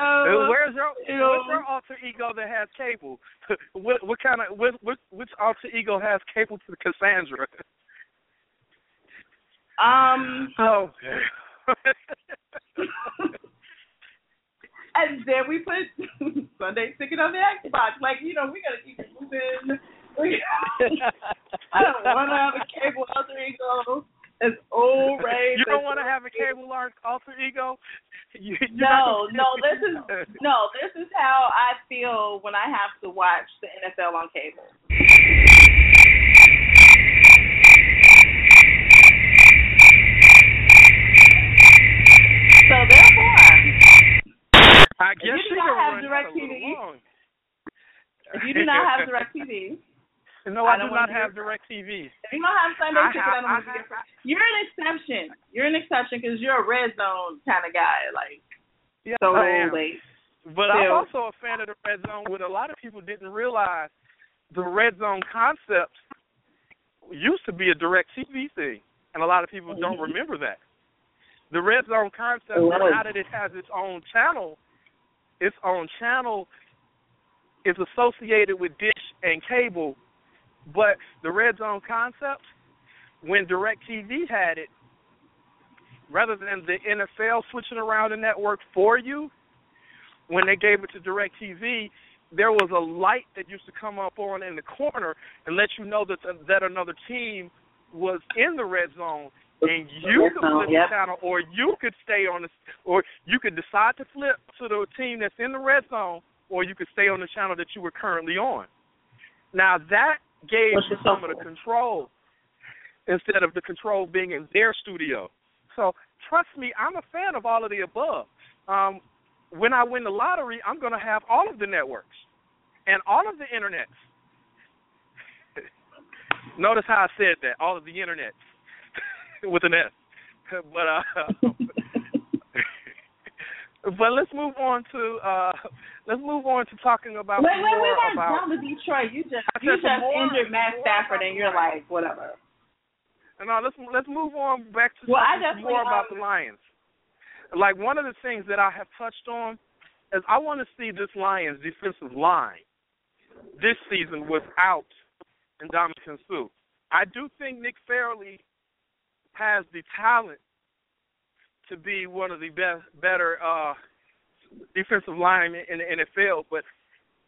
oh, Uh, where's your you know. what's your alter ego that has cable? what what kind of what, what which alter ego has cable to Cassandra? um, Oh. and then we put Sunday ticket on the Xbox. Like you know, we gotta keep it moving. I don't want to have a cable alter ego. It's old Ray. you don't want to have a cable ar- alter ego? You, you No, no, this is no, this is how I feel when I have to watch the NFL on cable. So therefore, I wrong. If you do not have DirecTV, no, I, I don't do not wanna have hear- DirecTV. if you don't have Sunday I ticket, have, I don't I have, you're an exception. You're an exception because you're a red zone kind of guy. Like Yeah, so I am. late. But I'm also a fan of the red zone. What a lot of people didn't realize, the red zone concept used to be a DirecTV thing, and a lot of people don't Mhm. remember that. The red zone concept, It now that it has its own channel, its own channel is associated with dish and cable, but the red zone concept, when DirecTV had it, rather than the NFL switching around the network for you, when they gave it to DirecTV, there was a light that used to come up on in the corner and let you know that that another team was in the red zone, and you could flip the channel, or you could stay on the, or you could decide to flip to the team that's in the red zone, or you could stay on the channel that you were currently on. Now that gave you some of the control instead of the control being in their studio. So trust me, I'm a fan of all of the above. Um, when I win the lottery, I'm going to have all of the networks and all of the internets. Notice how I said that, all of the internets with an S. But uh, but let's move on to uh, let's move on to talking about Wait, wait, we weren't about. down to Detroit. You just you just more- injured Matt Stafford, and you're like whatever. No, let's let's move on back to Well, more about the Lions. Like one of the things that I have touched on is I want to see this Lions defensive line this season without Ndamukong Suh. I do think Nick Fairley has the talent to be one of the best, better uh, defensive linemen in the NFL, but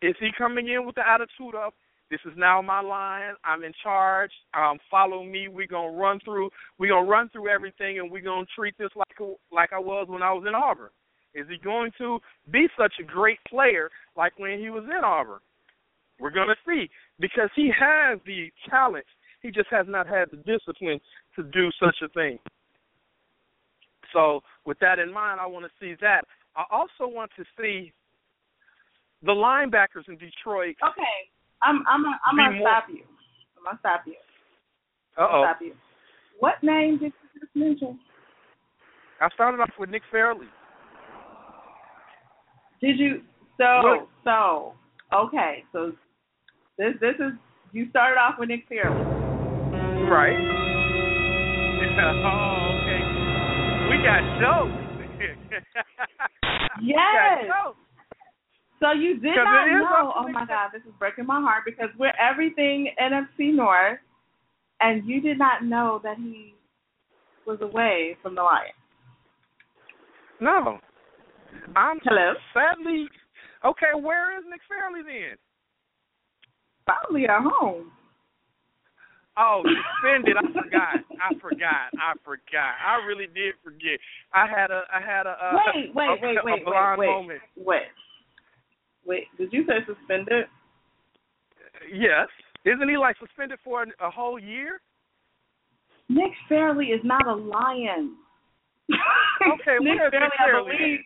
is he coming in with the attitude of this is now my line. I'm in charge. Um, follow me. We're gonna run through. We're gonna run through everything, and we're gonna treat this like like I was when I was in Auburn. Is he going to be such a great player like when he was in Auburn? We're gonna see because he has the talent. He just has not had the discipline to do such a thing. So, with that in mind, I want to see that. I also want to see the linebackers in Detroit. Okay, I'm I'm I'm gonna more- stop you. I'm gonna stop you. Uh I'm oh. stop you. What name did you just mention? I started off with Nick Fairley. Did you so so okay, so this this is you started off with Nick Fairley. Right. oh. We got jokes. Yes. jokes. So you did not know. Oh my God, this is breaking my heart because we're everything NFC North, and you did not know that he was away from the Lions. No. I'm Hello. sadly okay, where is Nick Fairley then? Probably at home. Oh, suspended. I forgot. I forgot. I forgot. I really did forget. I had a I had a uh, Wait, wait, a, wait, a wait, blind wait, wait, moment. wait. Wait, did you say suspended? Yes. Isn't he like suspended for a, a whole year? Nick Fairley is not a lion. Okay, Nick Fairley, I believe.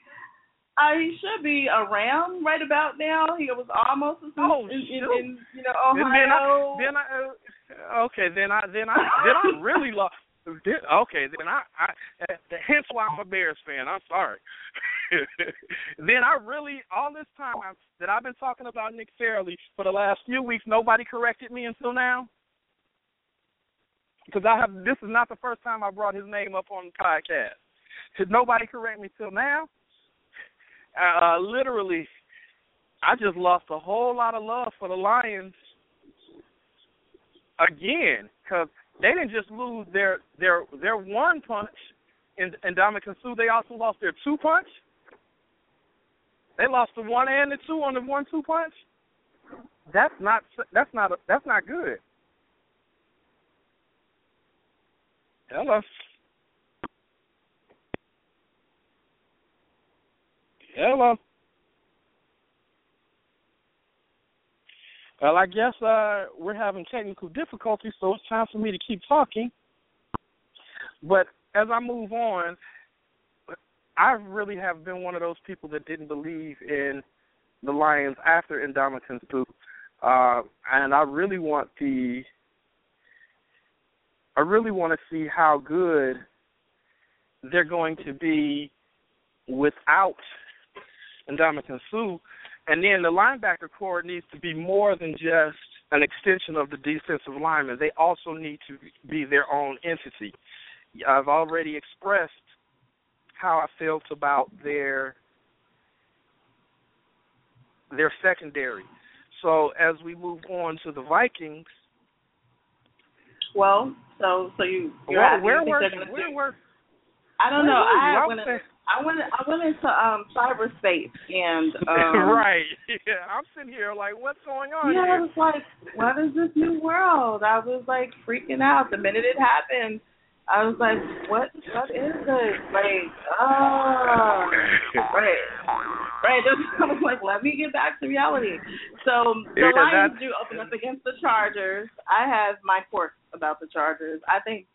Uh, he should be around right about now. He was almost in, Oh, in, in, in you know Ohio. And then I, then I, uh, okay, then I, then I, then I really lost. Then, okay, then I, I, uh, hence why I'm a Bears fan. I'm sorry. then I really, all this time that I've been talking about Nick Fairley for the last few weeks, nobody corrected me until now. Because I have, this is not the first time I brought his name up on the podcast. Did nobody correct me till now? Uh, literally, I just lost a whole lot of love for the Lions again because they didn't just lose their their their one punch in in Ndamukong Suh. They also lost their two punch. They lost the one and the two on the one two punch. That's not that's not that's not good. Hello. Hello. Well, I guess uh, we're having technical difficulties, so it's time for me to keep talking. But as I move on, I really have been one of those people that didn't believe in the Lions after Ndamukong Suh, uh, and I really want the I really want to see how good they're going to be without Ndamukong Suh. And then the linebacker core needs to be more than just an extension of the defensive lineman. They also need to be their own entity. I've already expressed how I felt about their their secondary. So as we move on to the Vikings, well, so so you you're where, where were where were I don't where know. I I went was in, I went I went into um cyberspace and um right. Yeah, I'm sitting here like, what's going on Yeah, I here? was like, what is this new world? I was like freaking out the minute it happened. I was like, what what is this? Like, oh right. Right. Just, I was like, let me get back to reality. So the Yeah, Lions do open up against the Chargers. I have my quirks about the Chargers. I think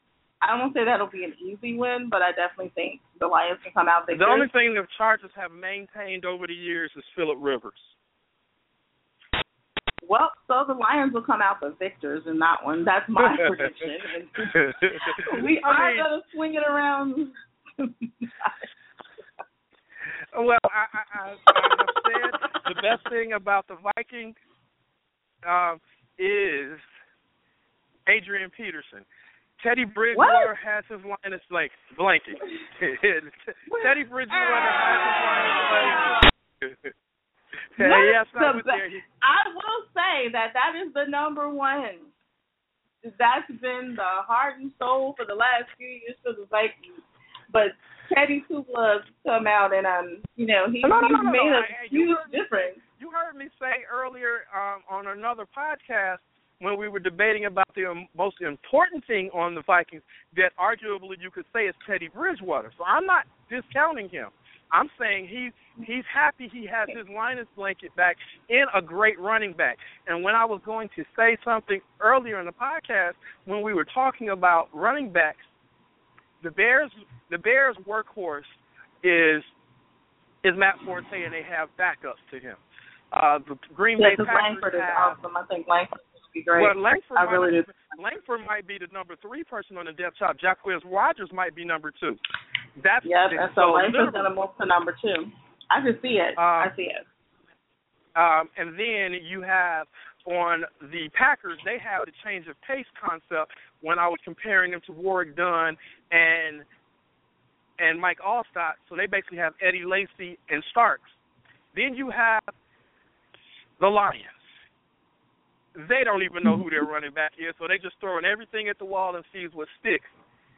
I won't say that'll be an easy win, but I definitely think the Lions can come out The victorious. only thing the Chargers have maintained over the years is Philip Rivers. Well, so the Lions will come out the victors in that one. That's my prediction. We are mean, gonna swing it around. Well, I, I, I, I said the best thing about the Vikings um, is Adrian Peterson. Teddy Bridgewater has his Linus like blanket. Teddy Bridgewater has his Linus blanket. Hey, yes, I was there. I will say that that is the number one. That's been the heart and soul for the last few years for the Vikings. But Teddy Two Gloves come out and um, you know, he, No, no, he's no, made a I- huge difference. You heard me say earlier um, on another podcast when we were debating about the um, most important thing on the Vikings that arguably you could say is Teddy Bridgewater. So I'm not discounting him. I'm saying he's he's happy he has his Linus blanket back in a great running back. And when I was going to say something earlier in the podcast when we were talking about running backs, the Bears the Bears workhorse is is Matt Forte and they have backups to him. Uh the Green Yeah, Bay Packers Langford is have awesome. I think Langford be great. well, Langford, I might, do. Langford might be the number three person on the depth chart. Jacquizz Rodgers might be number two. That's Yep, and so Langford's literally- gonna move to number two. I can see it. Uh, I see it. Um, and then you have on the Packers, they have the change of pace concept when I was comparing them to Warrick Dunn and and Mike Alstott. So they basically have Eddie Lacy and Starks. Then you have the Lions. They don't even know who their running back is, so they just throwing everything at the wall and sees what sticks.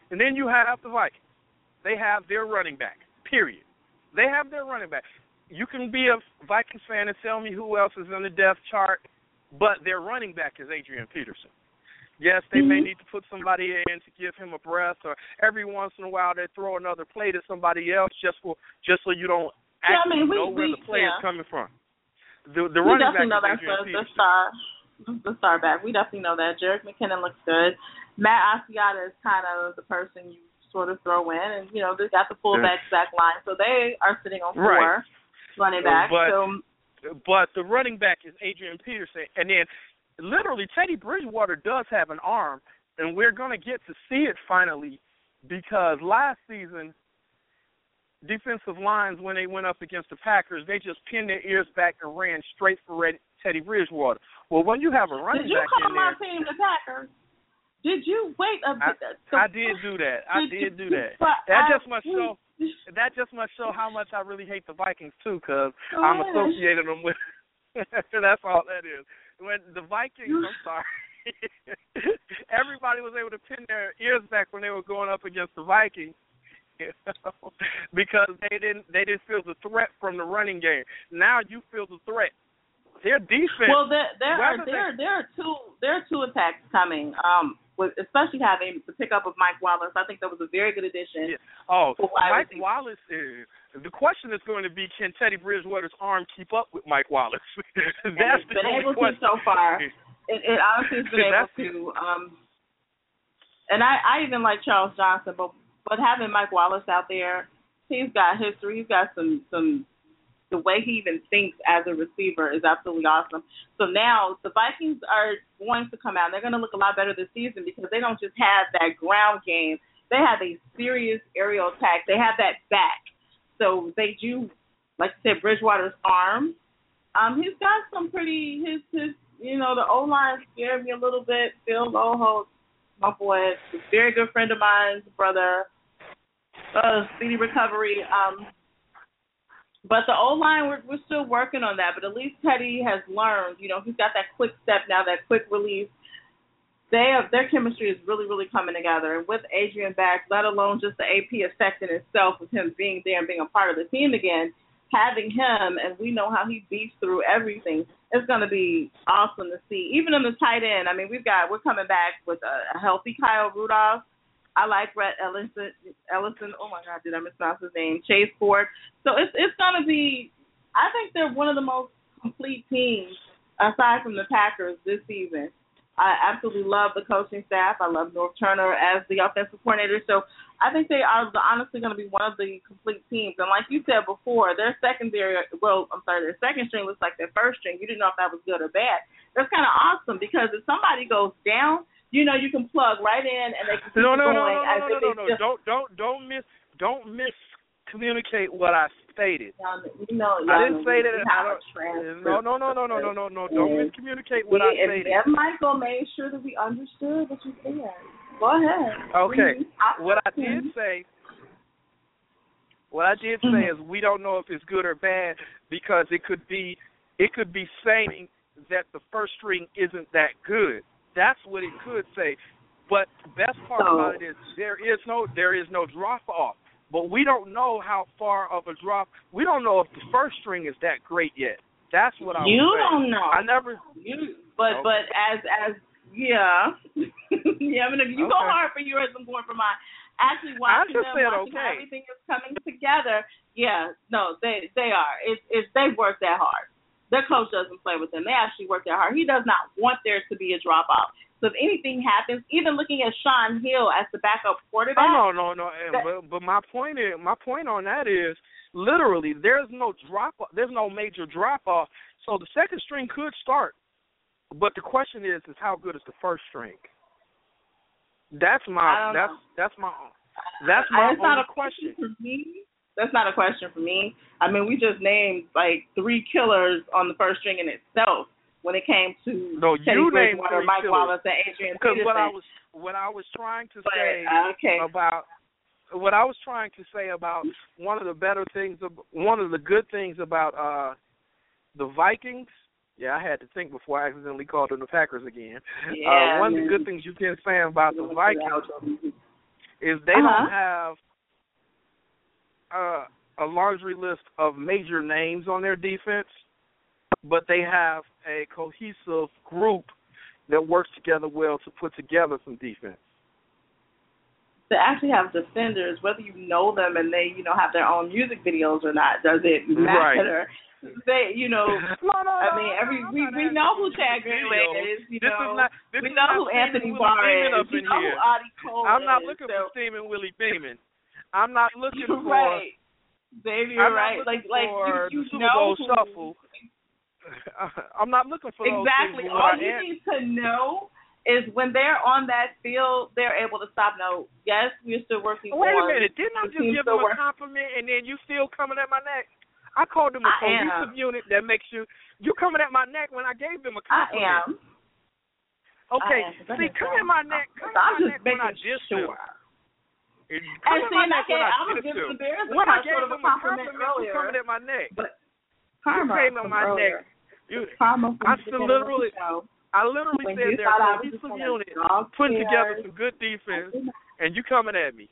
And then you have the Vikings. They have their running back. Period. They have their running back. You can be a Vikings fan and tell me who else is on the depth chart, but their running back is Adrian Peterson. Yes, they may Mhm. need to put somebody in to give him a breath, or every once in a while they throw another play to somebody else just for just so you don't Yeah, I mean, we- know where we- the play yeah. is coming from. The the we running back that's is Adrian Peterson. The star back. We definitely know that. Jerick McKinnon looks good. Matt Asiata is kind of the person you sort of throw in, and you know they got the fullback back line, so they are sitting on four Right. running back. But- so but the running back is Adrian Peterson, and then literally Teddy Bridgewater does have an arm, and we're going to get to see it finally because last season defensive lines when they went up against the Packers, they just pinned their ears back and ran straight for Red, Teddy Bridgewater. Well, when you have a running did you back call in my there, team the Packers? Did you wait a I, bit? I did do that. I did do that. That I- just must show. That just must show how much I really hate the Vikings too, because I'm Gosh. associating them with. That's all that is. When the Vikings, I'm sorry. Everybody was able to pin their ears back when they were going up against the Vikings. you know, because they didn't they didn't feel the threat from the running game. Now you feel the threat. Their defense. Well, there there are there there are two there are two attacks coming. Um, with especially having the pickup of Mike Wallace, I think that was a very good addition. Yeah. Oh, Mike Wallace is. The question is going to be: Can Teddy Bridgewater's arm keep up with Mike Wallace? That's it's the been able to question. so far. It, it honestly has been able to. Um, and I I even like Charles Johnson, but but having Mike Wallace out there, he's got history. He's got some some the way he even thinks as a receiver is absolutely awesome. So now the Vikings are going to come out. They're going to look a lot better this season because they don't just have that ground game. They have a serious aerial attack. They have that back. So they do, like I said, Bridgewater's arm. Um, he's got some pretty his his you know the O line scared me a little bit. Phil Loadholt, my boy, very good friend of mine's brother. Uh, speedy recovery. Um, but the O line, we're we're still working on that. But at least Teddy has learned. You know, he's got that quick step now, that quick release. They have their chemistry is really really coming together. And with Adrian back, let alone just the AP effect in itself with him being there and being a part of the team again, having him and we know how he beats through everything. It's going to be awesome to see. Even in the tight end, I mean, we've got we're coming back with a, a healthy Kyle Rudolph I like Rhett Ellison. Ellison. Oh my God, did I mispronounce his name? Chase Ford. So it's it's gonna be. I think they're one of the most complete teams aside from the Packers this season. I absolutely love the coaching staff. I love Norv Turner as the offensive coordinator. So I think they are honestly going to be one of the complete teams. And like you said before, their secondary, well, I'm sorry, their second string looks like their first string. You didn't know if that was good or bad. That's kind of awesome because if somebody goes down, you know you can plug right in and they can keep no, no, going. No, no, no, no, no, no. Don't don't don't miss don't miscommunicate what I stated. You know, I didn't say that. I don't, no, no, no, no, no, no, no, no. Don't miscommunicate what I stated. And Michael made sure that we understood what you said. Go ahead. Okay. What I did say. What I did say mm-hmm. is we don't know if it's good or bad because it could be it could be saying that the first string isn't that good. That's what it could say. But the best part so, about it is there is no there is no drop off. But we don't know how far of a drop. We don't know if the first string is that great yet. That's what I. You don't know. I never. You, but okay. but as as yeah yeah. I mean, if you okay. go hard for yours, I'm going for mine. Actually, watching them, said, watching okay. everything is coming together. Yeah, no, they they are. It's it's they work that hard. Their coach doesn't play with them. They actually work that hard. He does not want there to be a drop off. So if anything happens, even looking at Shaun Hill as the backup quarterback. Oh no, no, no. That, but but my point is my point on that is literally there's no drop off. There's no major drop off. So the second string could start, but the question is is how good is the first string? That's my that's know. that's my that's my only question. question for me that's not a question for me. I mean, we just named like three killers on the first string in itself when it came to no, Teddy you Bridgewater, Mike killers. Wallace, and Adrian Because Peterson. what I was what I was trying to but, say okay. about what I was trying to say about one of the better things, one of the good things about uh the Vikings. Yeah, I had to think before I accidentally called them the Packers again. Yeah, uh, one man. of the good things you can say about the Vikings is they uh-huh. don't have uh, a laundry list of major names on their defense, but they have a cohesive group that works together well to put together some defense. To actually have defenders, whether you know them and they, you know, have their own music videos or not, does it matter? Right. They, you know, no, no, I mean, every we no, we know who Chad Greenway is. You this know, is not, this we is know not who Anthony Barr is. We know here. who Audie Cole I'm not is. looking so, for Steaming Willie Beamen. I'm not looking you're for. right. Baby, you're I'm right. not Like like you, you know who, shuffle. I'm not looking for exactly. All you am- need to know is when they're on that field, they're able to stop. No, yes, we're still working. Wait a minute! Didn't I just give them a compliment, and then you still coming at my neck? I called them a I cohesive unit that makes you. You coming at my neck when I gave them a I compliment. am. Okay, I am. See, come at my neck. Come I'm at my just neck when I dissed sure. them. And and see, I, gave, I, I was just embarrassed. When I gave him a compliment, earlier, coming at my neck. But karma you came on my neck. You, karma I literally, I literally said there are some units putting together some good defense, and you coming at me.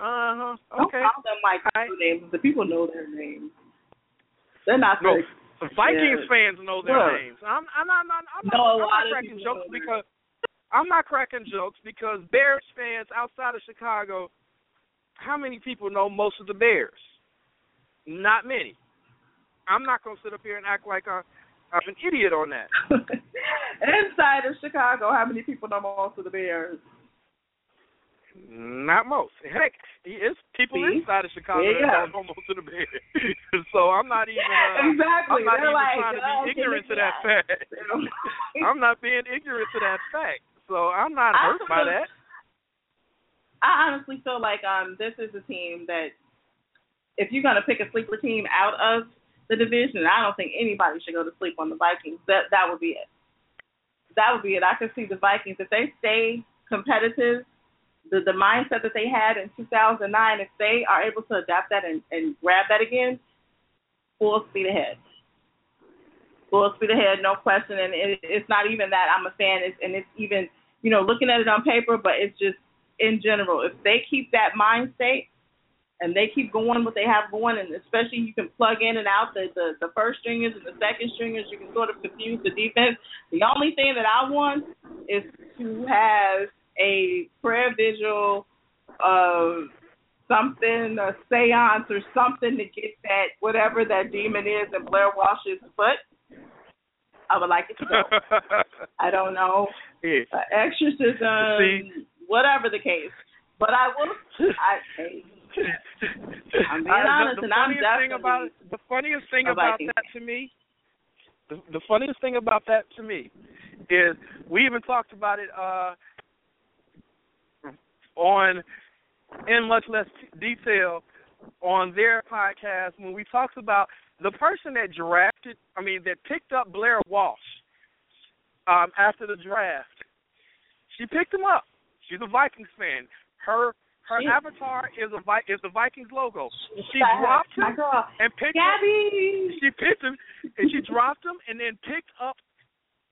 Uh huh. Okay. Don't call them like right. names. The people know their names. They're not. No, Vikings yeah. fans know their Look, names. I'm, I'm, I'm, I'm, I'm no, not, I'm not cracking jokes because I'm not cracking jokes because Bears fans outside of Chicago, how many people know most of the Bears? Not many. I'm not gonna sit up here and act like I, I'm an idiot on that. Inside of Chicago, how many people know most of the Bears? Not most. Heck, it's people See? inside of Chicago you that don't go to the Bears. so I'm not even. Uh, exactly. I'm not They're even like, trying to oh, be ignorant to that fact. I'm not being ignorant to that fact. So I'm not I hurt by that. I honestly feel like um this is a team that if you're gonna pick a sleeper team out of the division, I don't think anybody should go to sleep on the Vikings. That that would be it. That would be it. I could see the Vikings if they stay competitive, the the mindset that they had in 2009, if they are able to adapt that and, and grab that again, full speed ahead. Full speed ahead, no question. And it, it's not even that I'm a fan, it's, and it's even you know looking at it on paper, but it's just in general. If they keep that mind state and they keep going what they have going, and especially you can plug in and out the, the, the first stringers and the second stringers, you can sort of confuse the defense. The only thing that I want is to have a prayer vigil of something, a seance or something to get that whatever that demon is in Blair Walsh's foot. I would like it to go. I don't know yeah. uh, exorcism, See? whatever the case. But I will. I hey, I'm being I- honest, the, the and I'm funniest thing about the funniest thing about that to me, the, the funniest thing about that to me is we even talked about it uh on in much less detail on their podcast when we talked about the person that drafted, I mean, that picked up Blair Walsh um, after the draft. She picked him up. She's a Vikings fan. Her her She- avatar is a is the Vikings logo. She dropped him and picked. Gabby. She picked him and she dropped him and then picked up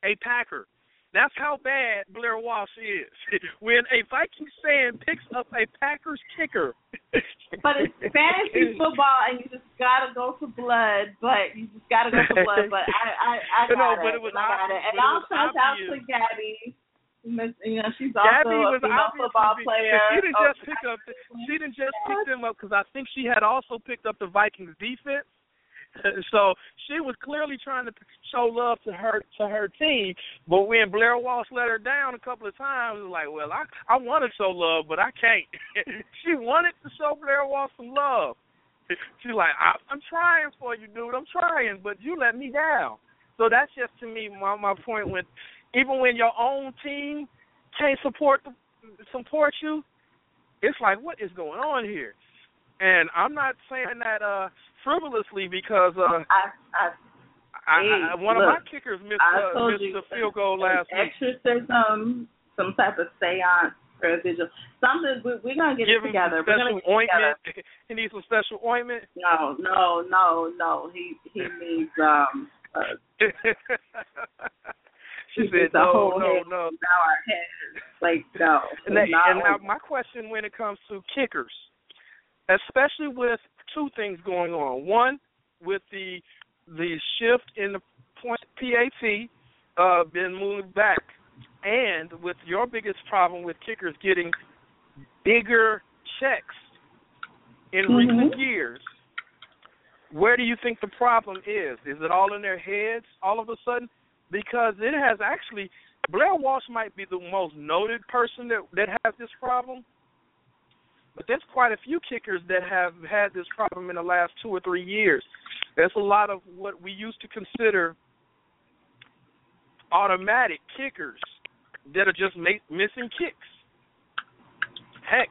a Packer. That's how bad Blair Walsh is. When a Vikings fan picks up a Packers kicker. But it's fantasy football, and you just gotta go for blood. But you just gotta go for blood. But I, I, I got No, it. but it was and I got obvious- it. And was shout out to Gabby. Miss- You know, she's also Gabby a was female obviously football player. She didn't Oh, just pick up. The, she didn't just pick them up because I think she had also picked up the Vikings defense. So she was clearly trying to show love to her to her team, but when Blair Walsh let her down a couple of times, it was like, well, I I want to show love, but I can't. she wanted to show Blair Walsh some love. She's like, I, I'm trying for you, dude. I'm trying, but you let me down. So that's just to me my my point. When even when your own team can't support support you, it's like what is going on here? And I'm not saying that uh frivolously because uh I, I, I, Hey, I one of my kickers missed uh, missed you a field goal last week. exorcism, some type of seance, prayer vigil, something. We, we're gonna get Give it together. We're gonna get it together. he needs some special ointment. No, no, no, no. He he needs um. Uh, she he said no, whole no, head. no. Now our head, like no. And, that, and now my question when it comes to kickers, especially with two things going on. One, with the the shift in the point PAT uh, been moved back, and with your biggest problem with kickers getting bigger checks in Mhm. recent years. Where do you think the problem is? Is it all in their heads all of a sudden? Because it has actually Blair Walsh might be the most noted person that that has this problem, but there's quite a few kickers that have had this problem in the last two or three years. There's a lot of what we used to consider automatic kickers that are just ma- missing kicks. Heck,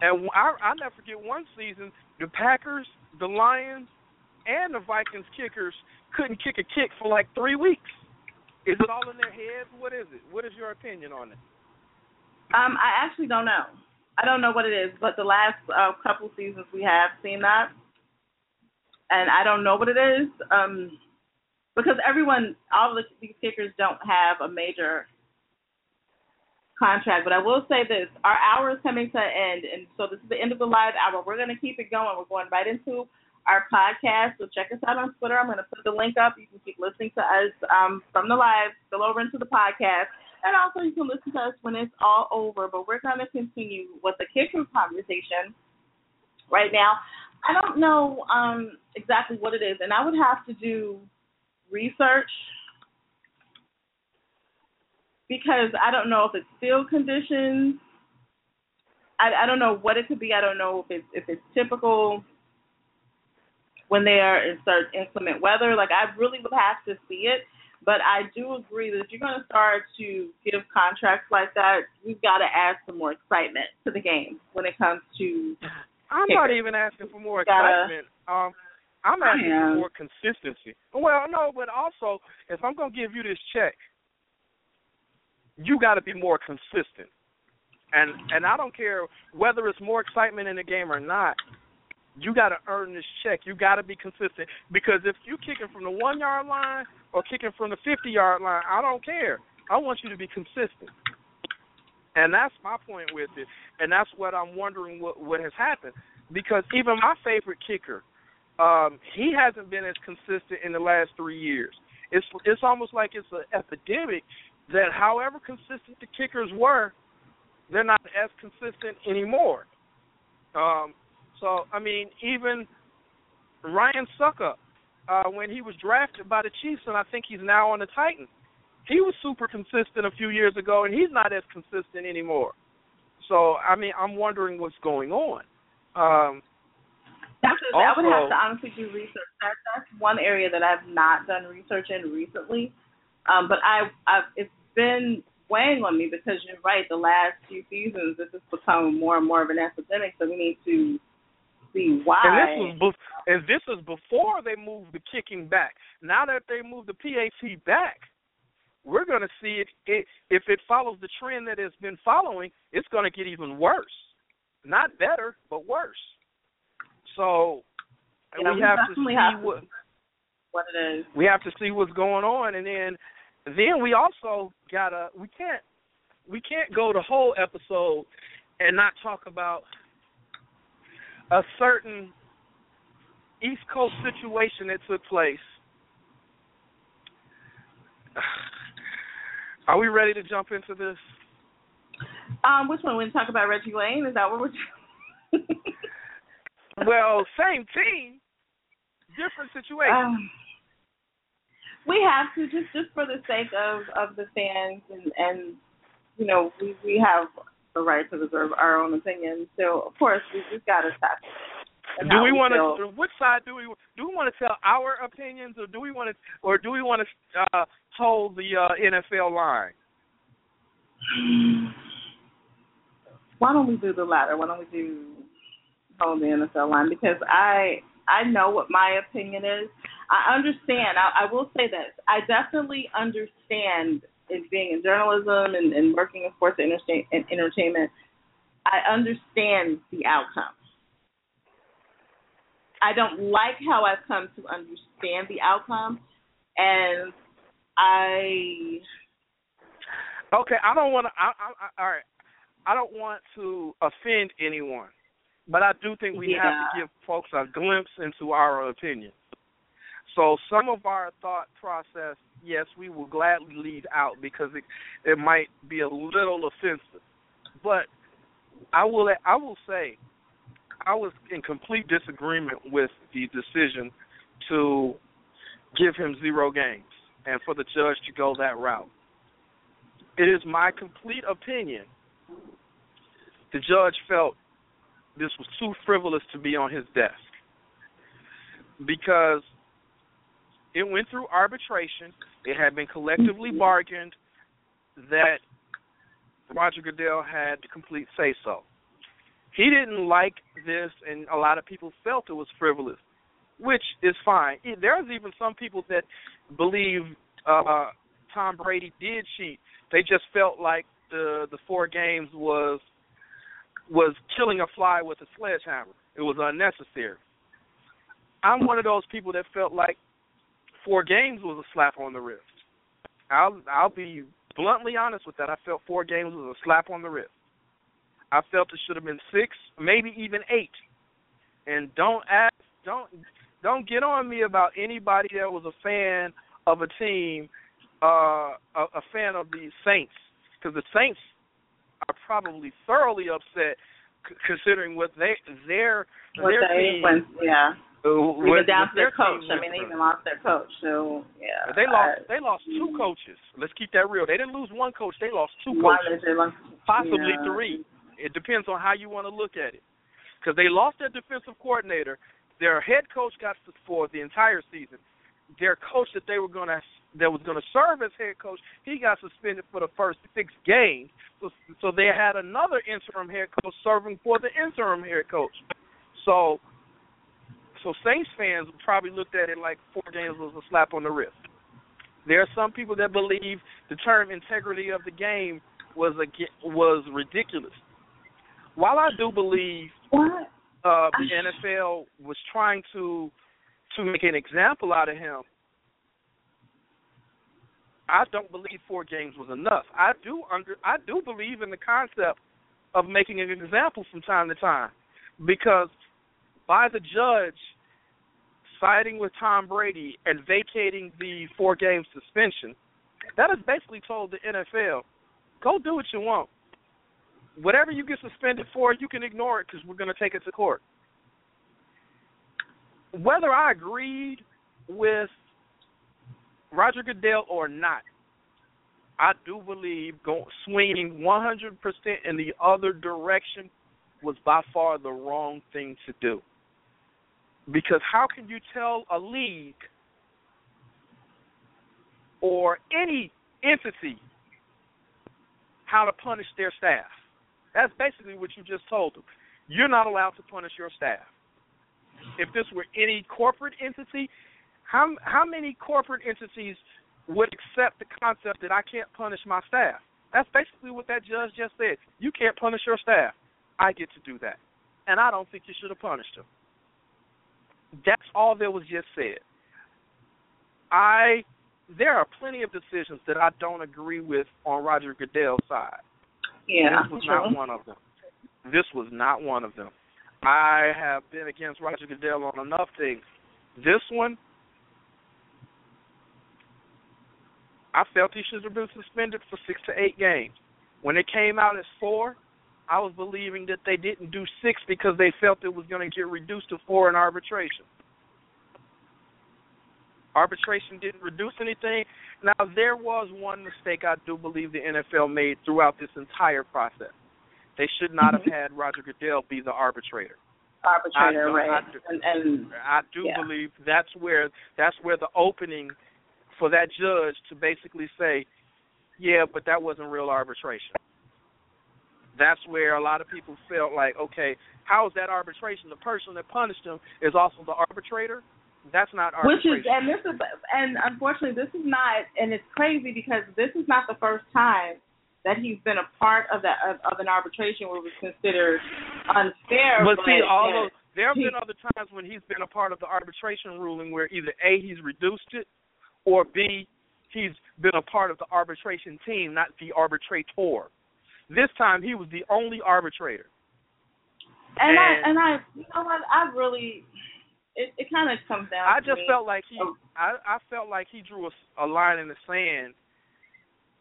and I I never forget one season the Packers, the Lions, and the Vikings kickers couldn't kick a kick for like three weeks. Is it all in their heads? What is it? What is your opinion on it? Um, I actually don't know. I don't know what it is, but the last uh, couple seasons we have seen that, and I don't know what it is. Um, because everyone, all of these kickers don't have a major contract. But I will say this: our hour is coming to an end, and so this is the end of the live hour. We're going to keep it going. We're going right into our podcast. So check us out on Twitter. I'm going to put the link up. You can keep listening to us um, from the live, spill over into the podcast. And also, you can listen to us when it's all over. But we're going to continue with the kicker conversation right now. I don't know um, exactly what it is, and I would have to do research because I don't know if it's field conditions. I I don't know what it could be. I don't know if it's if it's typical when they are in such inclement weather. Like I really would have to see it. But I do agree that if you're going to start to give contracts like that, we've got to add some more excitement to the game when it comes to. I'm kickers. not even asking for more Gotta- excitement. Um, I'm asking for more consistency. Well, no, but also if I'm gonna give you this check, you got to be more consistent. And and I don't care whether it's more excitement in the game or not. You got to earn this check. You got to be consistent because if you kicking from the one yard line or kicking from the fifty yard line, I don't care. I want you to be consistent. And that's my point with it. And that's what I'm wondering what what has happened because even my favorite kicker, um, he hasn't been as consistent in the last three years. It's it's almost like it's an epidemic that however consistent the kickers were, they're not as consistent anymore. Um, so I mean, even Ryan Succop, uh, when he was drafted by the Chiefs, and I think he's now on the Titans, he was super consistent a few years ago, and he's not as consistent anymore. So I mean, I'm wondering what's going on. Um, That's just, I would have to honestly do research. That, that's one area that I've not done research in recently. Um, but I, I've, it's been weighing on me because you're right. The last few seasons, this has become more and more of an epidemic. So we need to see why. And this was bef- and this is before they moved the kicking back. Now that they moved the PAT back, we're going to see it, it. If it follows the trend that it's been following, it's going to get even worse. Not better, but worse. So Yeah, we we have to see have what what it is. we have to see what's going on, and then then we also gotta we can't we can't go the whole episode and not talk about a certain East Coast situation that took place. Are we ready to jump into this? Um, which one? We talk about Reggie Wayne, is that what we're? Well, same team, different situation. Um, we have to just just for the sake of of the fans and and you know we we have the right to reserve our own opinion. So of course we just got to talk. do how we want to? Which side do we do? We want to tell our opinions, or do we want to, or do we want to uh, hold the uh, NFL line? Why don't we do the latter? Why don't we do hold the NFL line? Because I I know what my opinion is. I understand. I, I will say this. I definitely understand in being in journalism and, and working in sports and entertain- entertainment. I understand the outcome. I don't like how I've come to understand the outcome, and I Okay, I don't want to. I, I, I, all right, I don't want to offend anyone, but I do think we have to give folks a glimpse into our opinion. So some of our thought process, yes, we will gladly leave out because it it might be a little offensive. But I will I will say I was in complete disagreement with the decision to give him zero games and for the judge to go that route. It is my complete opinion the judge felt this was too frivolous to be on his desk because it went through arbitration. It had been collectively bargained that Roger Goodell had the complete say so. He didn't like this, and a lot of people felt it was frivolous, which is fine. There's even some people that believe uh, Tom Brady did cheat. They just felt like the the four games was was killing a fly with a sledgehammer. It was unnecessary. I'm one of those people that felt like four games was a slap on the wrist. I'll I'll be bluntly honest with that. I felt four games was a slap on the wrist. I felt it should have been six, maybe even eight. And don't ask, don't don't get on me about anybody that was a fan of a team, uh, a, a fan of the Saints, because the Saints are probably thoroughly upset c- considering what they their what their they team went yeah. Uh, Even down to their coach. I mean, they even lost their coach. So yeah, They lost. I- They lost two coaches. Let's keep that real. They didn't lose one coach. They lost two coaches, lost- possibly yeah. three. It depends on how you want to look at it. Because they lost their defensive coordinator, their head coach got suspended for the entire season. Their coach that they were going to that was going to serve as head coach, he got suspended for the first six games. So, so they had another interim head coach serving for the interim head coach. So, so Saints fans probably looked at it like four games was a slap on the wrist. There are some people that believe the term integrity of the game was a was ridiculous. While I do believe what? Uh, the NFL was trying to to make an example out of him, I don't believe four games was enough. I do under I do believe in the concept of making an example from time to time, because by the judge siding with Tom Brady and vacating the four game suspension, that has basically told the NFL, go do what you want. Whatever you get suspended for, you can ignore it because we're going to take it to court. Whether I agreed with Roger Goodell or not, I do believe going swinging 100% in the other direction was by far the wrong thing to do. Because how can you tell a league or any entity how to punish their staff? That's basically what you just told them. You're not allowed to punish your staff. If this were any corporate entity, how how many corporate entities would accept the concept that I can't punish my staff? That's basically what that judge just said. You can't punish your staff. I get to do that. And I don't think you should have punished him. That's all that was just said. I there are plenty of decisions that I don't agree with on Roger Goodell's side. Yeah, this was not one of them. This was not one of them. I have been against Roger Goodell on enough things. This one, I felt he should have been suspended for six to eight games. When it came out as four, I was believing that they didn't do six because they felt it was going to get reduced to four in arbitration. Arbitration didn't reduce anything. Now there was one mistake I do believe the NFL made throughout this entire process. They should not mm-hmm. have had Roger Goodell be the arbitrator. Arbitrator, I, right? I do, and, and I do yeah. believe that's where that's where the opening for that judge to basically say, yeah, but that wasn't real arbitration. That's where a lot of people felt like, okay, how is that arbitration? The person that punished him is also the arbitrator. That's not arbitration. Which is, and this is, and unfortunately, this is not, and it's crazy because this is not the first time that he's been a part of that of, of an arbitration where it was considered unfair. But, but see, although there have been other times when he's been a part of the arbitration ruling where either a he's reduced it, or b he's been a part of the arbitration team, not the arbitrator. This time he was the only arbitrator. And, and I and I you know what I really it it kind of comes down. I just me. felt like he oh. I I felt like he drew a, a line in the sand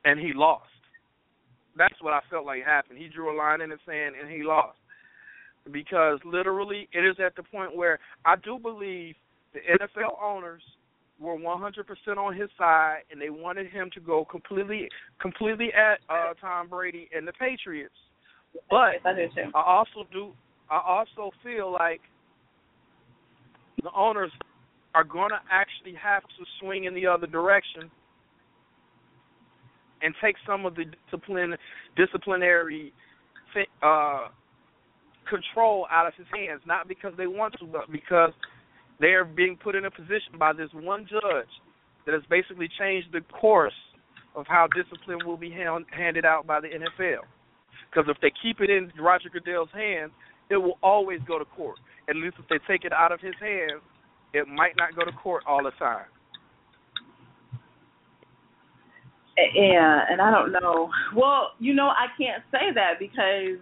and he lost. That's what I felt like happened. He drew a line in the sand and he lost. Because literally it is at the point where I do believe the NFL owners were 100% on his side and they wanted him to go completely completely at uh Tom Brady and the Patriots. But I. I also do I also feel like the owners are going to actually have to swing in the other direction and take some of the discipline disciplinary uh, control out of his hands, not because they want to, but because they are being put in a position by this one judge that has basically changed the course of how discipline will be hand, handed out by the NFL. Because if they keep it in Roger Goodell's hands, it will always go to court. At least if they take it out of his hands, it might not go to court all the time. Yeah, and I don't know. Well, you know, I can't say that because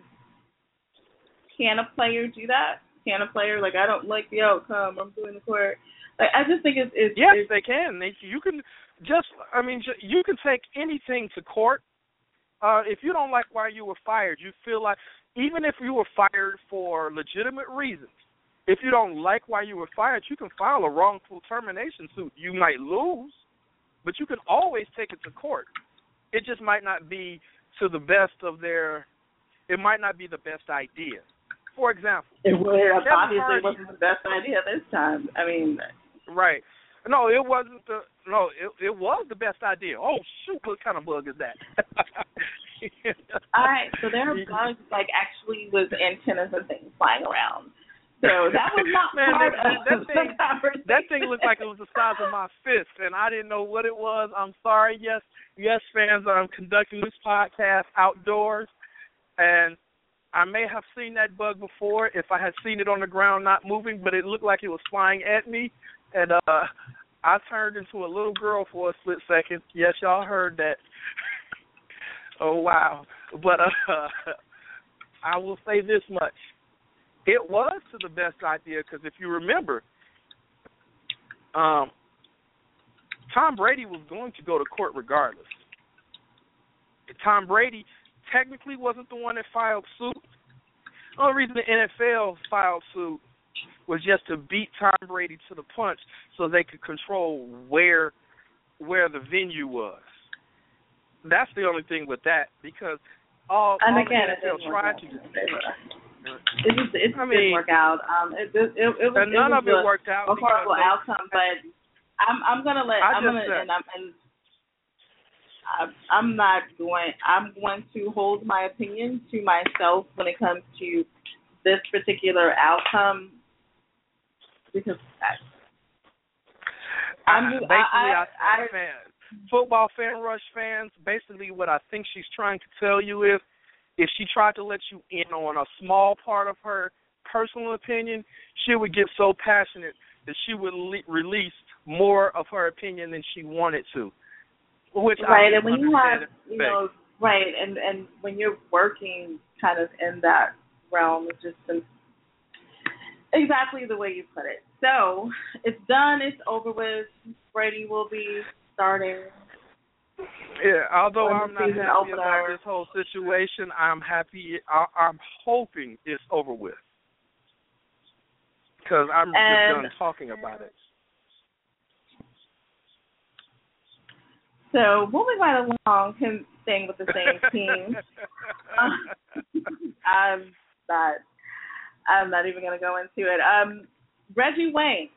can a player do that? Can a player like I don't like the outcome? I'm doing the court. Like I just think it's, it's yes, it's, they can. They you can just I mean you can take anything to court. Uh if you don't like why you were fired, you feel like even if you were fired for legitimate reasons, if you don't like why you were fired, you can file a wrongful termination suit. You might lose, but you can always take it to court. It just might not be to the best of their it might not be the best idea. For example, it, well, it Kevin obviously Hardy- wasn't the best idea this time. I mean, right? No, it wasn't the no. It it was the best idea. Oh shoot, what kind of bug is that? all right, so there are bugs like actually with antennas and things flying around. So that was not Man, part that- of that the thing- conversation. That thing looked like it was the size of my fist, and I didn't know what it was. I'm sorry, yes, yes, fans. I'm conducting this podcast outdoors, and I may have seen that bug before if I had seen it on the ground not moving, but it looked like it was flying at me, and uh I turned into a little girl for a split second. Yes, y'all heard that. oh wow! But uh I will say this much: it was to the best idea because if you remember, um, Tom Brady was going to go to court regardless. Tom Brady technically wasn't the one that filed suit. The only reason the NFL filed suit was just to beat Tom Brady to the punch so they could control where where the venue was. That's the only thing with that because all, and all again, the NFL tried to do. It just it I didn't work out. Um, it it, it, it was none it of it a, worked out. a horrible outcome. But I'm I'm gonna let I I'm gonna said- and I'm and I'm, I'm not going. I'm going to hold my opinion to myself when it comes to this particular outcome because I, I'm just- basically, I- I, I- fan, football fan rush fans. Basically, what I think she's trying to tell you is, if she tried to let you in on a small part of her personal opinion, she would get so passionate that she would le- release more of her opinion than she wanted to. Which right and when you have you know right and and when you're working kind of in that realm it's just been exactly the way you put it so it's done it's over with brady will be starting Yeah, although I'm not happy about this whole situation, I'm happy. I, I'm hoping it's over with because I'm And- just done talking about it. So moving right along him staying with the same team i'm not i'm not even going to go into it um reggie wayne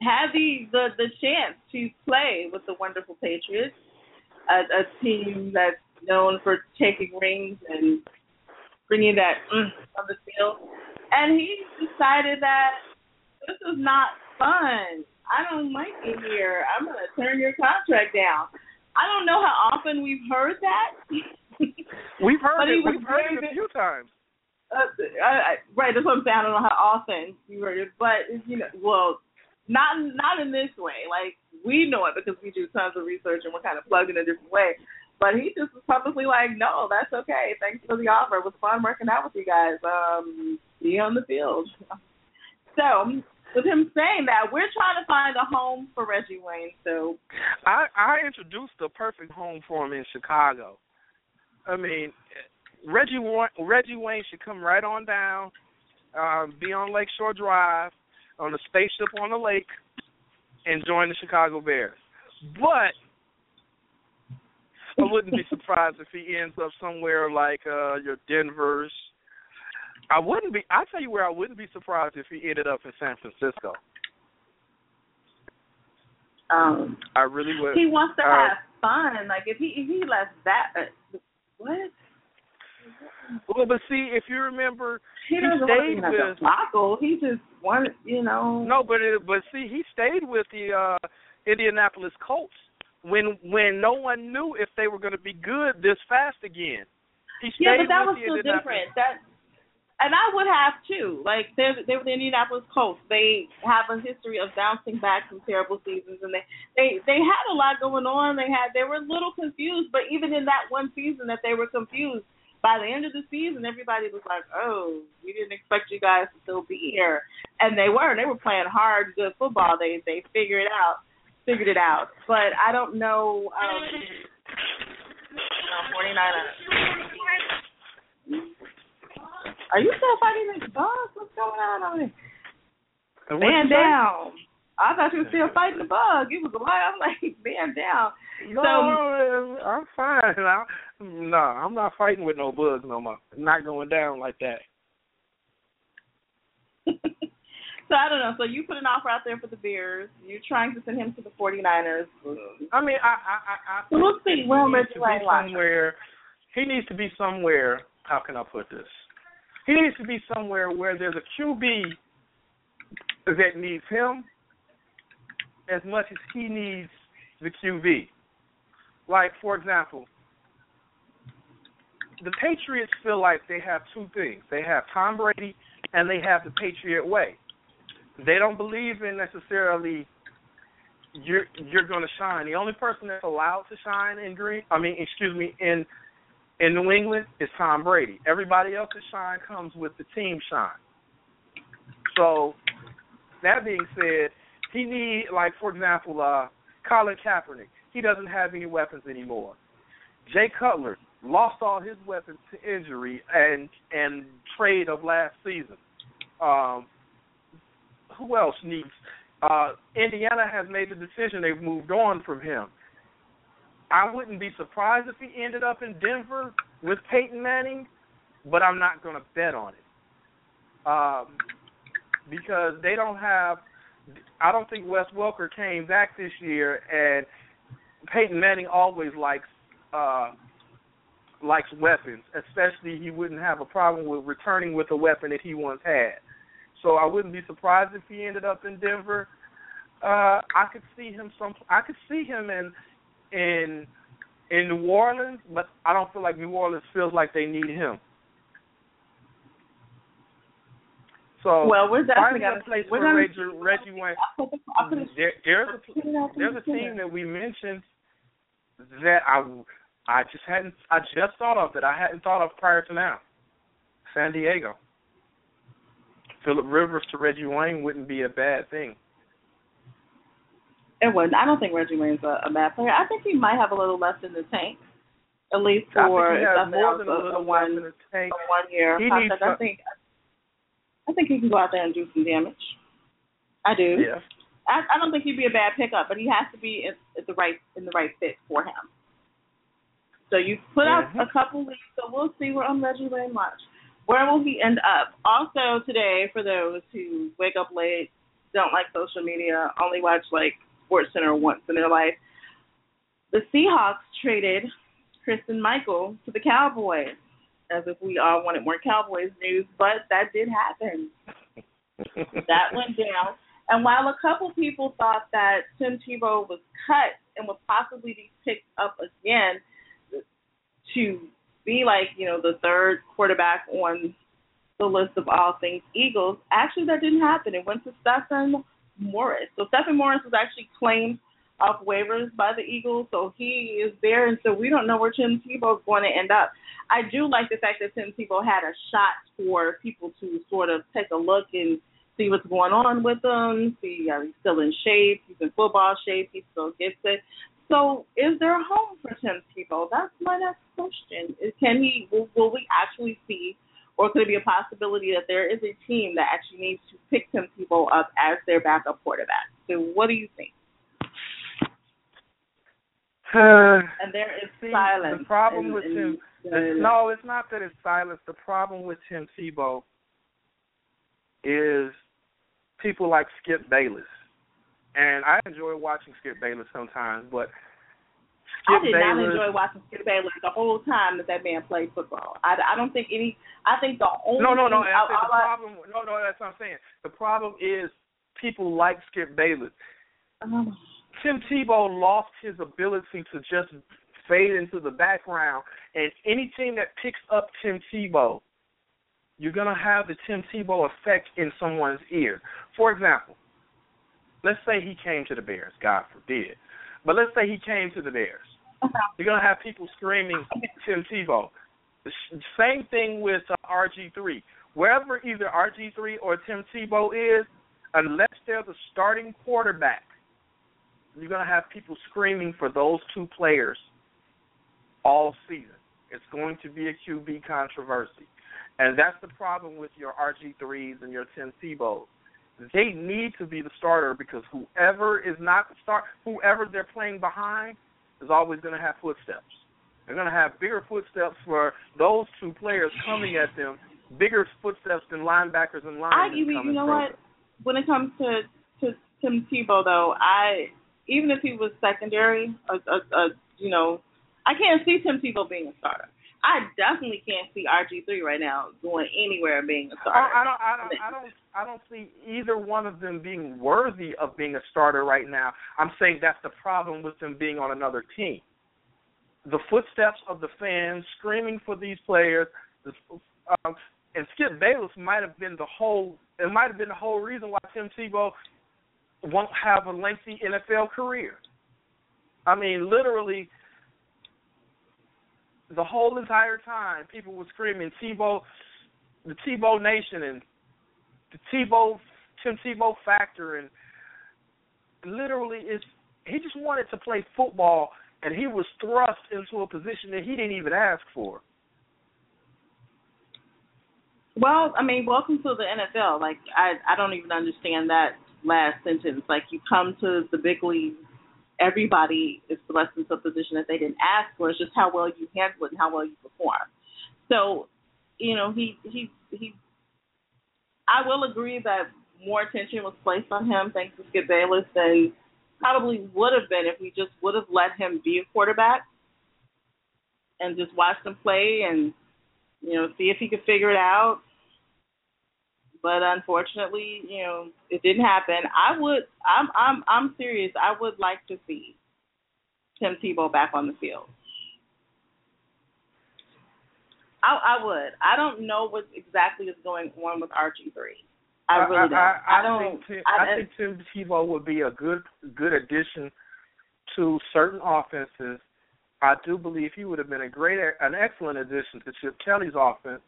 had the, the the chance to play with the wonderful patriots a, a team that's known for taking rings and bringing that mm, on the field. And he decided that this is not fun. I don't like it here. I'm going to turn your contract down. I don't know how often we've heard that. We've heard it. We've heard it a few times. uh, I, I, right, that's what I'm saying. I don't know how often you heard it, but you know, well, not not in this way. Like we know it because we do tons of research and we're kind of plugged in a different way. But he just was publicly like, "No, that's okay. Thanks for the offer. It was fun working out with you guys. Um, see you on the field." So, with him saying that, we're trying to find a home for Reggie Wayne. So, I I introduced the perfect home for him in Chicago. I mean, Reggie Reggie Wayne should come right on down, um, be on Lakeshore Drive, on the spaceship on the lake, and join the Chicago Bears. But I wouldn't be surprised if he ends up somewhere like uh your Denver's. I wouldn't be. I tell you where I wouldn't be surprised if he ended up in San Francisco. um, I really would. he wants to Uh, have fun. Like if he if he left that, uh, what? Well, but see, if you remember, He He doesn't want to stayed be like a with- Flacco. He just wanted, you know. no, but it, but see, he stayed with the uh Indianapolis Colts when when no one knew if they were going to be good this fast again. He stayed Yeah, but that with was still different. That, and I would have too. Like they they were the Indianapolis Colts. They have a history of bouncing back from terrible seasons, and they they they had a lot going on. They had they were a little confused, but even in that one season that they were confused, by the end of the season, everybody was like, "Oh, we didn't expect you guys to still be here," and they were. They were playing hard, good football. They they figured it out, figured it out. But I don't know. Um, Forty nine. Are you still fighting this boss? What's going on over there? Uh, and Man down. I thought you were still fighting the bug. It was a lie. I'm like, man, down. No, so, I'm fine. I, no, I'm not fighting with no bugs no more. Not going down like that. so I don't know. So you put an offer out there for the Bears. You're trying to send him to the 49ers. I mean, I, I, I, I so we'll see. Well, needs to be somewhere. He needs to be somewhere. How can I put this? He needs to be somewhere where there's a QB that needs him as much as he needs the QB. Like, for example, the Patriots feel like they have two things. They have Tom Brady and they have the Patriot way. They don't believe in necessarily you're you're going to shine. The only person that's allowed to shine in green, I mean, excuse me, in in New England is Tom Brady. Everybody else's shine comes with the team shine. So that being said, he need like for example, uh Colin Kaepernick. He doesn't have any weapons anymore. Jay Cutler lost all his weapons to injury and and trade of last season. Um, who else needs? Uh, Indiana has made the decision; they've moved on from him. I wouldn't be surprised if he ended up in Denver with Peyton Manning, but I'm not going to bet on it um, because they don't have. I don't think Wes Welker came back this year, and Peyton Manning always likes uh, likes weapons. Especially, he wouldn't have a problem with returning with a weapon that he once had. So I wouldn't be surprised if he ended up in Denver. Uh, I could see him some. I could see him in in in New Orleans, but I don't feel like New Orleans feels like they need him. So well, we're definitely finding a place for Reggie, Reggie Wayne. Mm-hmm. There, there's a there's a team that we mentioned that I I just hadn't I just thought of that I hadn't thought of prior to now. San Diego. Philip Rivers to Reggie Wayne wouldn't be a bad thing. It wouldn't. I don't think Reggie Wayne's a, a bad player. I think he might have a little left in the tank, at least for I think he has more than a, little a one, in the tank. A one year he. Needs I think. I think he can go out there and do some damage. I do. Yeah. I, I don't think he'd be a bad pickup, but he has to be in, in the right in the right fit for him. So you put out mm-hmm. a couple leagues, so we'll see where on Reggie Wayne March. Where will he end up? Also today, for those who wake up late, don't like social media, only watch like Sports Center once in their life, the Seahawks traded Christine Michael to the Cowboys, as if we all wanted more Cowboys news, but that did happen. that went down. And while a couple people thought that Tim Tebow was cut and would possibly be picked up again to be like, you know, the third quarterback on the list of all things Eagles, actually that didn't happen. It went to Stephen Morris. So Stephen Morris was actually claimed off waivers by the Eagles, so he is there, and so we don't know where Tim Tebow is going to end up. I do like the fact that Tim Tebow had a shot for people to sort of take a look and see what's going on with him, see uh, he's still in shape, he's in football shape, he still gets it. So, is there a home for Tim Tebow? That's my next question. Is, can he? Will, will we actually see, or could it be a possibility that there is a team that actually needs to pick Tim Tebow up as their backup quarterback? So, what do you think? Uh, and there is see, silence. The problem in, with in, Tim, in, no, it's not that it's silence. The problem with Tim Tebow is people like Skip Bayless, and I enjoy watching Skip Bayless sometimes, but Skip I did Bayless, not enjoy watching Skip Bayless the whole time that that man played football. I, I don't think any. I think the only no, no, no. thing, I I, the I, problem. No, no, that's what I'm saying. The problem is people like Skip Bayless. Um, Tim Tebow lost his ability to just fade into the background, and any team that picks up Tim Tebow, you're gonna have the Tim Tebow effect in someone's ear. For example, let's say he came to the Bears, God forbid, but let's say he came to the Bears. You're gonna have people screaming Tim Tebow. The same thing with uh, RG3. Wherever either RG3 or Tim Tebow is, unless they're the starting quarterback, you're going to have people screaming for those two players all season. It's going to be a QB controversy. And that's the problem with your RG3s and your Tim Tebows. They need to be the starter because whoever is not the start, whoever they're playing behind, is always going to have footsteps. They're going to have bigger footsteps for those two players coming at them, bigger footsteps than linebackers and linemen. I, you, you know from what? When it comes to to Tim Tebow, though, I even if he was secondary, a, a, a you know, I can't see Tim Tebow being a starter. I definitely can't see RG three right now going anywhere being a starter. I, I don't, I don't, I don't, I don't see either one of them being worthy of being a starter right now. I'm saying that's the problem with them being on another team. The footsteps of the fans screaming for these players, the, um, and Skip Bayless might have been the whole. It might have been the whole reason why Tim Tebow won't have a lengthy NFL career. I mean, literally, the whole entire time, people were screaming Tebow, the Tebow Nation, and the Tebow Tim Tebow factor, and literally, it's he just wanted to play football, and he was thrust into a position that he didn't even ask for. Well, I mean, welcome to the NFL. Like, I I don't even understand that last sentence. Like, you come to the big leagues, everybody is thrust into a position that they didn't ask for. It's just how well you handle it and how well you perform. So, you know, he he he. I will agree that more attention was placed on him thanks to Skip Bayless than probably would have been if we just would have let him be a quarterback and just watched him play and you know see if he could figure it out but unfortunately, you know, it didn't happen. I would I'm I'm I'm serious. I would like to see Tim Tebow back on the field. I I would. I don't know what exactly is going on with RG three. I really don't. I, I, I don't. Think Tim, I, I think Tim Tebow would be a good good addition to certain offenses. I do believe he would have been a great, an excellent addition to Chip Kelly's offense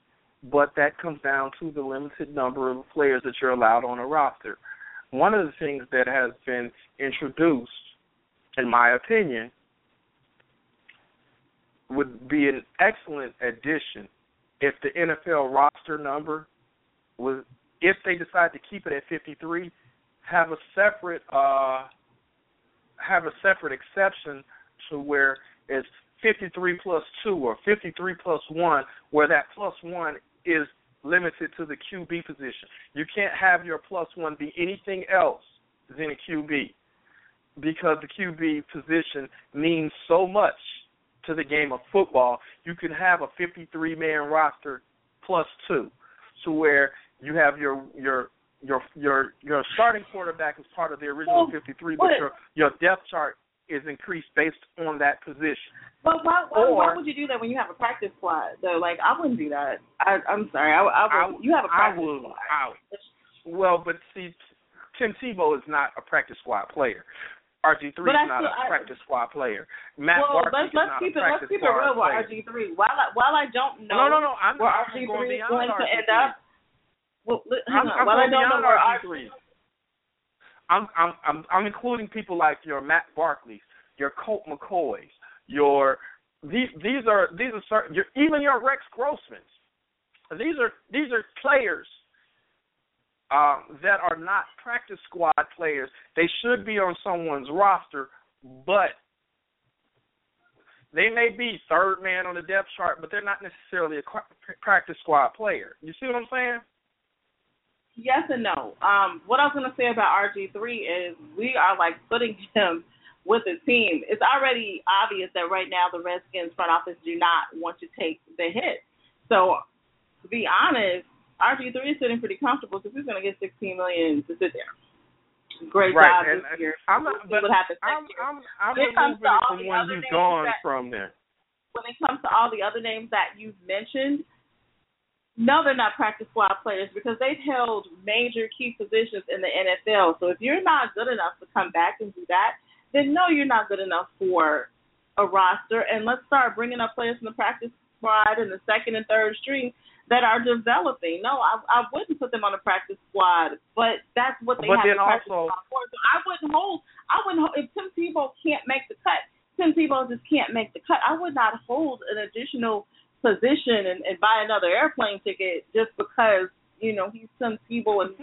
but that comes down to the limited number of players that you're allowed on a roster. One of the things that has been introduced, in my opinion, would be an excellent addition if the NFL roster number was, if they decide to keep it at 53, have a separate, uh, have a separate exception to where it's 53 plus 2 or 53 plus 1, where that plus 1 is limited to the QB position. You can't have your plus one be anything else than a QB because the QB position means so much to the game of football. You can have a 53 man roster plus two, to where you have your your your your your starting quarterback is part of the original 53, but your your depth chart is increased based on that position. But why, why, or, why would you do that when you have a practice squad? Though, like I wouldn't do that. I, I'm sorry. I, I, would, you have a practice I would, squad. I, well, but see, Tim Tebow is not a practice squad player. RG three is not still, a practice squad player. Matt well, Barkley let's, let's is not keep a it let's keep it real with RG three. While I while I don't know No, no, no. I'm, where RG going three is going to end up. Well, I'm. I'm while I don't know where RG three. I'm, I'm I'm including people like your Matt Barkleys, your Colt McCoys, your these these are these are certain your, even your Rex Grossmans. These are these are players um, that are not practice squad players. They should be on someone's roster, but they may be third man on the depth chart, but they're not necessarily a practice squad player. You see what I'm saying? Yes and no. Um, what I was going to say about RG three is we are like putting him with the team. It's already obvious that right now the Redskins front office do not want to take the hit. So to be honest, RG three is sitting pretty comfortable because he's going to get sixteen million to sit there. Great right. job and, this year. I'm we'll see but what happens I'm, next year. I'm, I'm When it comes to all from the other he's names gone that- from there. when it comes to all the other names that you've mentioned, no, they're not practice squad players because they've held major key positions in the NFL. So if you're not good enough to come back and do that, then no, you're not good enough for a roster. And let's start bringing up players from the practice squad and the second and third string that are developing. No, I, I wouldn't put them on a practice squad, but that's what they But have then the practice also- squad for. So I wouldn't hold. I wouldn't hold, if Tim Tebow can't make the cut. Tim Tebow just can't make the cut. I would not hold an additional position and, and buy another airplane ticket just because you know he's Tim Tebow and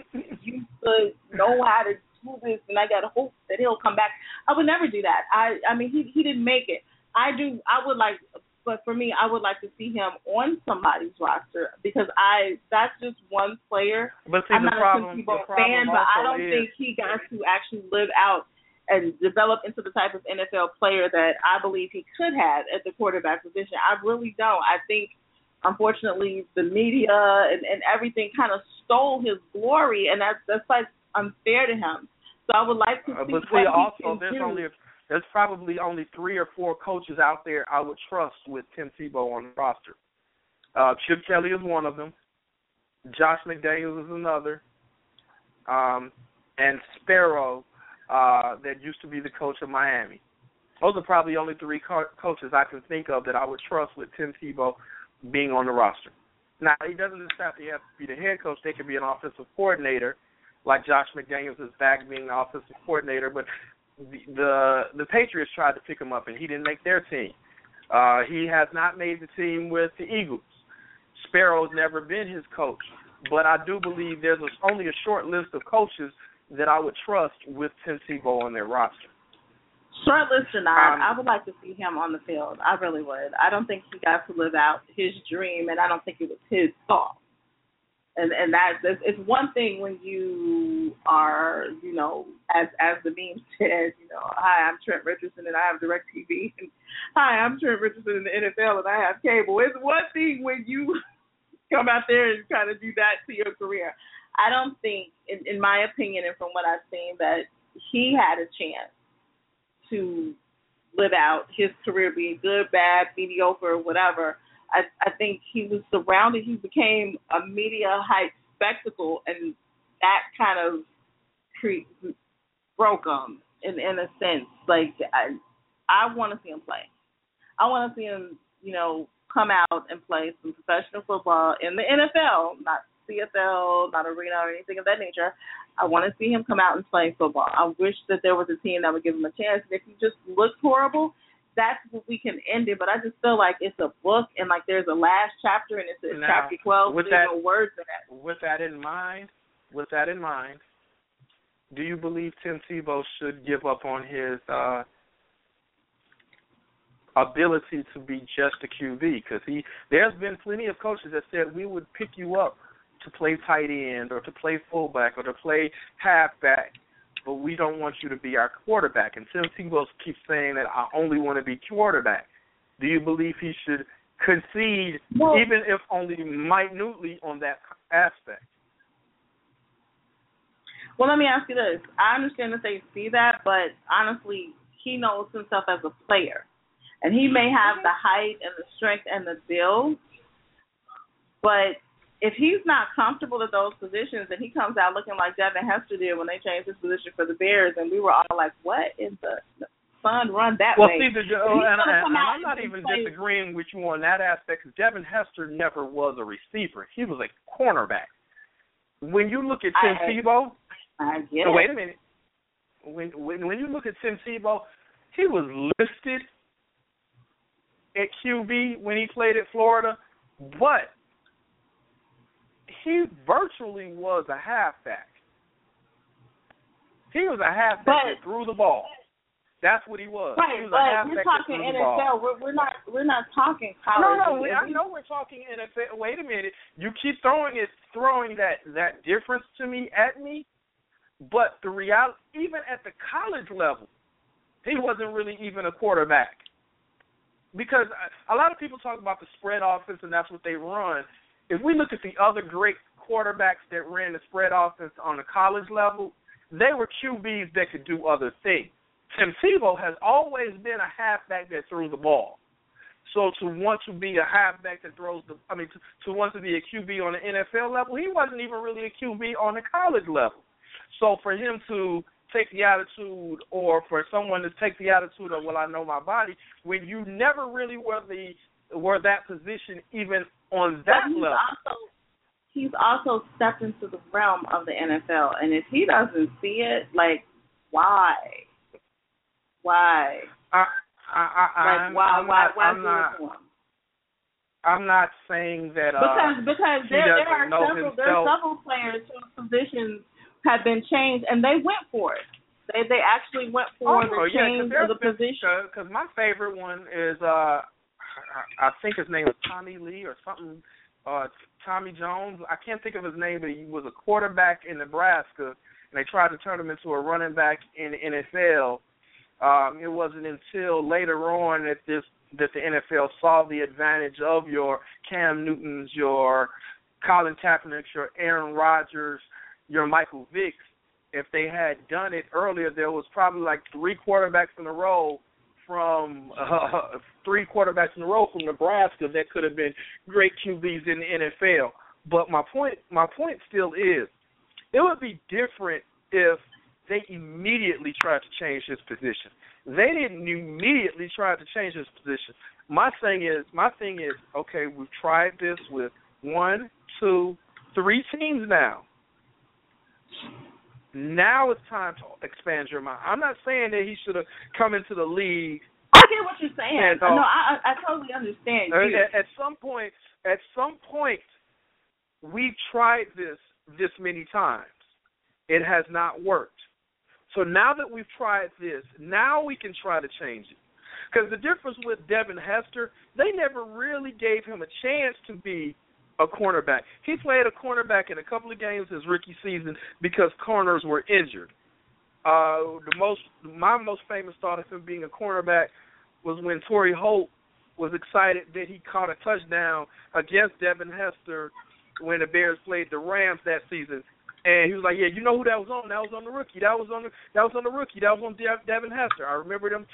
you to know how to do this, and I got hope that he'll come back. I would never do that. I I mean, he he didn't make it. I do. I would like, but for me, I would like to see him on somebody's roster because I that's just one player. But see, I'm the not problem, a Tim the Tebow fan, but I don't is, think he got to actually live out and develop into the type of NFL player that I believe he could have at the quarterback position. I really don't. I think unfortunately the media and, and everything kind of stole his glory and that's that's like unfair to him. So I would like to Uh, see but what see, he also can there's do. only there's probably only three or four coaches out there I would trust with Tim Tebow on the roster. Uh, Chip Kelly is one of them. Josh McDaniels is another. Um, and Sparano, uh, that used to be the coach of Miami. Those are probably only three co- coaches I can think of that I would trust with Tim Tebow being on the roster. Now he doesn't just have to have to be the head coach; they could be an offensive coordinator, like Josh McDaniels is back being the offensive coordinator. But the the, the Patriots tried to pick him up, and he didn't make their team. Uh, he has not made the team with the Eagles. Sparano's never been his coach, but I do believe there's a, only a short list of coaches that I would trust with Tim Tebow on their roster. Short list or not, Um, I would like to see him on the field. I really would. I don't think he got to live out his dream, and I don't think it was his fault. And and that it's, it's one thing when you are, you know, as as the meme says, you know, hi, I'm Trent Richardson and I have DirecTV, and hi, I'm Trent Richardson in the NFL and I have cable. It's one thing when you come out there and try to do that to your career. I don't think, in, in my opinion, and from what I've seen, that he had a chance to live out his career, being good, bad, mediocre, whatever. I I think he was surrounded. He became a media hype spectacle, and that kind of cre- broke him in in a sense. Like I I want to see him play. I want to see him, you know, come out and play some professional football in the NFL, not CFL, not arena or anything of that nature. I want to see him come out and play football. I wish that there was a team that would give him a chance. And if he just looks horrible, that's what we can end it. But I just feel like it's a book and like there's a last chapter and it's Now, chapter twelve. with there's that- no words in that. With that in mind, with that in mind, do you believe Tim Tebow should give up on his uh, ability to be just a QB? Because he, there's been plenty of coaches that said we would pick you up to play tight end or to play fullback or to play halfback, but we don't want you to be our quarterback. And Tim Tebow keeps saying that I only want to be quarterback. Do you believe he should concede, Well- even if only minutely, on that aspect? Well, let me ask you this. I understand that they see that, but honestly, he knows himself as a player. And he may have the height and the strength and the build, but if he's not comfortable at those positions and he comes out looking like Devin Hester did when they changed his position for the Bears, and we were all like, what in the sun run that Well, way? Well, see, the, oh, and, gonna and, and I'm not even play- disagreeing with you on that aspect because Devin Hester never was a receiver. He was a cornerback. When you look at Tim I- Tebow, I get so wait a minute. When, when when you look at Tim Tebow, he was listed at QB when he played at Florida, but he virtually was a halfback. He was a halfback But- that threw the ball. That's what he was. he Right, was but we're talking. NFL. We're, we're not we're not talking college. No, no, we, I know we're talking NFL. Wait a minute, you keep throwing it, throwing that that difference to me at me, but the reality, even at the college level, he wasn't really even a quarterback. Because a lot of people talk about the spread offense and that's what they run. If we look at the other great quarterbacks that ran the spread offense on the college level, they were QBs that could do other things. Tim Tebow has always been a halfback that threw the ball. So to want to be a halfback that throws the, I mean, to, to want to be a QB on the NFL level, he wasn't even really a QB on the college level. So for him to take the attitude, or for someone to take the attitude of, well, I know my body, when you never really were the were that position even on that he's level. also he's also stepped into the realm of the NFL, and if he doesn't see it, like why, why, I, I, I, like I'm, why, I'm why, not, why I'm not, him? I'm not saying that. Uh, Because because he there there are several there are several players whose positions had been changed, and they went for it. They they actually went for oh, the yeah, change of the position. Because my favorite one is uh, I think his name was Tommy Lee or something. Uh, Tommy Jones. I can't think of his name, but he was a quarterback in Nebraska, and they tried to turn him into a running back in the NFL. Um, it wasn't until later on that this that the NFL saw the advantage of your Cam Newtons, your Colin Kaepernick, your Aaron Rodgers, your Michael Vicks. If they had done it earlier, there was probably like three quarterbacks in a row from uh, three quarterbacks in a row from Nebraska that could have been great QBs in the NFL. But my point, my point still is, it would be different if they immediately tried to change his position. They didn't immediately try to change his position. My thing is, my thing is, okay, we've tried this with one, two, three teams now. Now it's time to expand your mind. I'm not saying that he should have come into the league. I get what you're saying. And, uh, no, I I totally understand. You. At, at some point, at some point, we've tried this this many times. It has not worked. So now that we've tried this, now we can try to change it. Because the difference with Devin Hester, they never really gave him a chance to be a cornerback. He played a cornerback in a couple of games his rookie season because corners were injured. Uh, the most, my most famous thought of him being a cornerback was when Torry Holt was excited that he caught a touchdown against Devin Hester when the Bears played the Rams that season. And he was like, "Yeah, you know who that was on? That was on the rookie. That was on the that was on the rookie. That was on Devin Hester. I remember them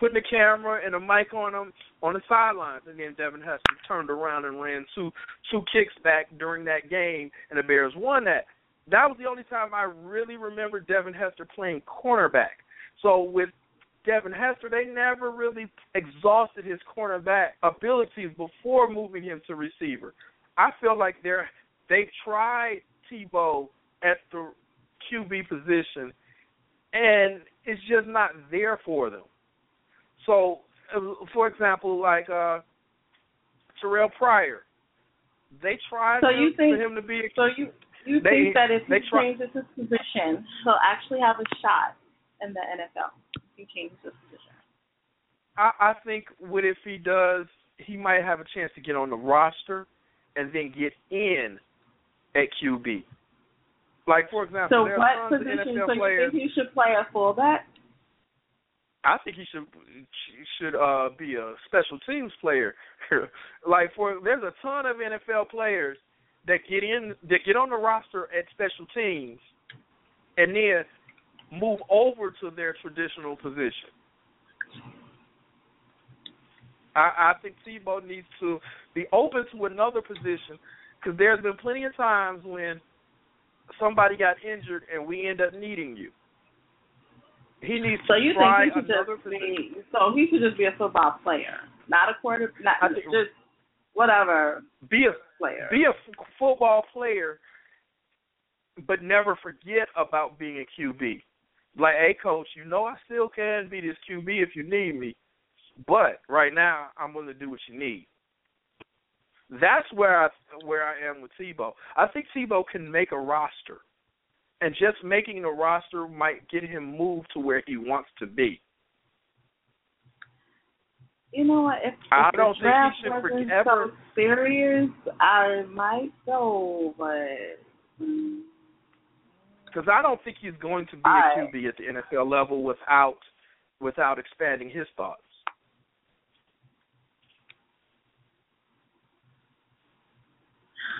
putting a camera and a mic on him on the sidelines, and then Devin Hester turned around and ran two two kicks back during that game, and the Bears won that. That was the only time I really remember Devin Hester playing cornerback. So with Devin Hester, they never really exhausted his cornerback abilities before moving him to receiver. I feel like they're they tried Tebow at the QB position, and it's just not there for them. So, uh, for example, like uh Terrell Pryor, they tried so you think, for him to be. A, so you you they, think that if he try, changes his position, he'll actually have a shot in the NFL? If he changes his position. I, I think what if he does, he might have a chance to get on the roster and then get in at QB. Like for example, so what position? so players, you think he should play a fullback? I think he should should uh be a special teams player. like for there's a ton of NFL players that get in that get on the roster at special teams and then move over to their traditional position. I, I think Tebow needs to be open to another position because there's been plenty of times when somebody got injured and we end up needing you. He needs so to you try think he should another just be, so he should just be a football player, not a quarter, not I think, just whatever. Be a player. Be a f- football player, but never forget about being a QB. Like, hey, coach, you know I still can be this QB if you need me, but right now I'm going to do what you need. That's where I where I am with Tebow. I think Tebow can make a roster and just making the roster might get him moved to where he wants to be. You know what? If, if I don't the draft think he should wasn't ever. so serious, I might go, but. Because I don't think he's going to be I, a QB at the NFL level without without expanding his thoughts.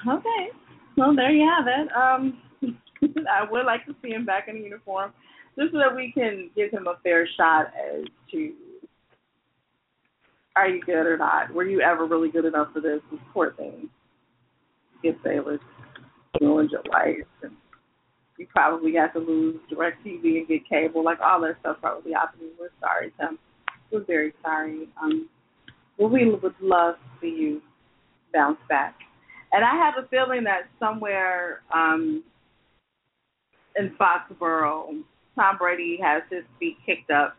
Okay. Well, there you have it. Um, I would like to see him back in uniform, just so that we can give him a fair shot as to are you good or not? Were you ever really good enough for this? This poor thing. Skip Bayless ruined your life, and you probably got to lose DirecTV and get cable. Like all that stuff probably happened. We're sorry, Tim. We're very sorry. Um, well, we would love to see you bounce back. And I have a feeling that somewhere um, in Foxborough, Tom Brady has his feet kicked up,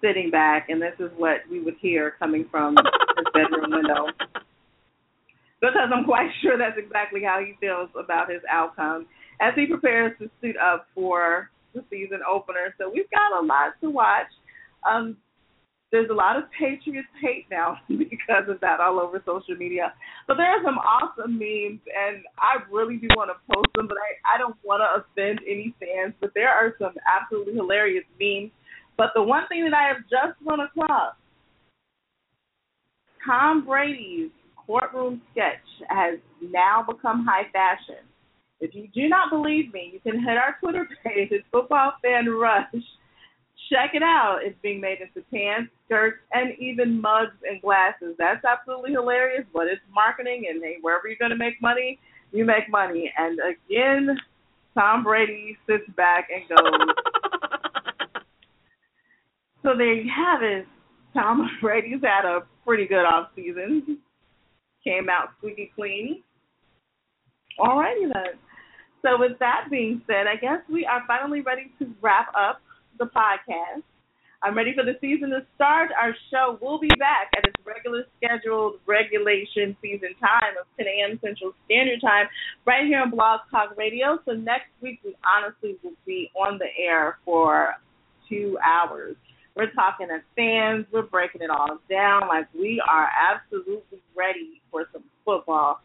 sitting back, and this is what we would hear coming from his bedroom window. because I'm quite sure that's exactly how he feels about his outcome as he prepares to suit up for the season opener. So we've got a lot to watch. Um, there's a lot of Patriots hate now because of that all over social media. But there are some awesome memes, and I really do want to post them, but I, I don't want to offend any fans. But there are some absolutely hilarious memes. But the one thing that I have just run across Tom Brady's courtroom sketch has now become high fashion. If you do not believe me, you can hit our Twitter page Football Fan Rush check it out. It's being made into pants, skirts, and even mugs and glasses. That's absolutely hilarious, but it's marketing, and hey, wherever you're going to make money, you make money. And again, Tom Brady sits back and goes. so there you have it. Tom Brady's had a pretty good off season. Came out squeaky clean. Alrighty then. So with that being said, I guess we are finally ready to wrap up the podcast. I'm ready for the season to start. Our show will be back at its regular scheduled regulation season time of 10 a.m. Central Standard Time right here on Blog Talk Radio. So next week, we honestly will be on the air for two hours. We're talking to fans. We're breaking it all down. Like, we are absolutely ready for some football.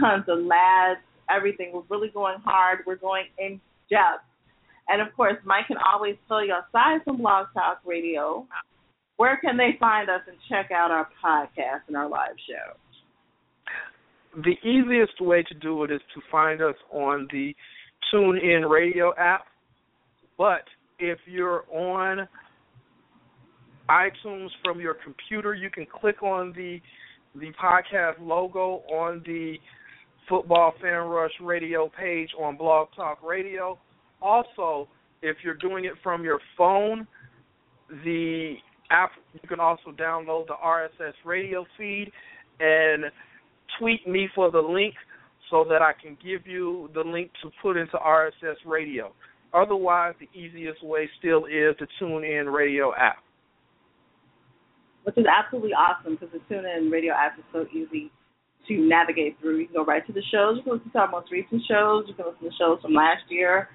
Tons of lads, everything. We're really going hard. We're going in depth and of course, Mike can always tell you aside from Blog Talk Radio, where can they find us and check out our podcast and our live show? The easiest way to do it is to find us on the TuneIn Radio app. But if you're on iTunes from your computer, you can click on the the podcast logo on the Football Fan Rush Radio page on Blog Talk Radio also, if you're doing it from your phone, the app you can also download the RSS radio feed and tweet me for the link so that I can give you the link to put into RSS radio. Otherwise, the easiest way still is the TuneIn Radio app. Which is absolutely awesome because the TuneIn Radio app is so easy to navigate through. You can go right to the shows. You can listen to our most recent shows. You can listen to shows from last year.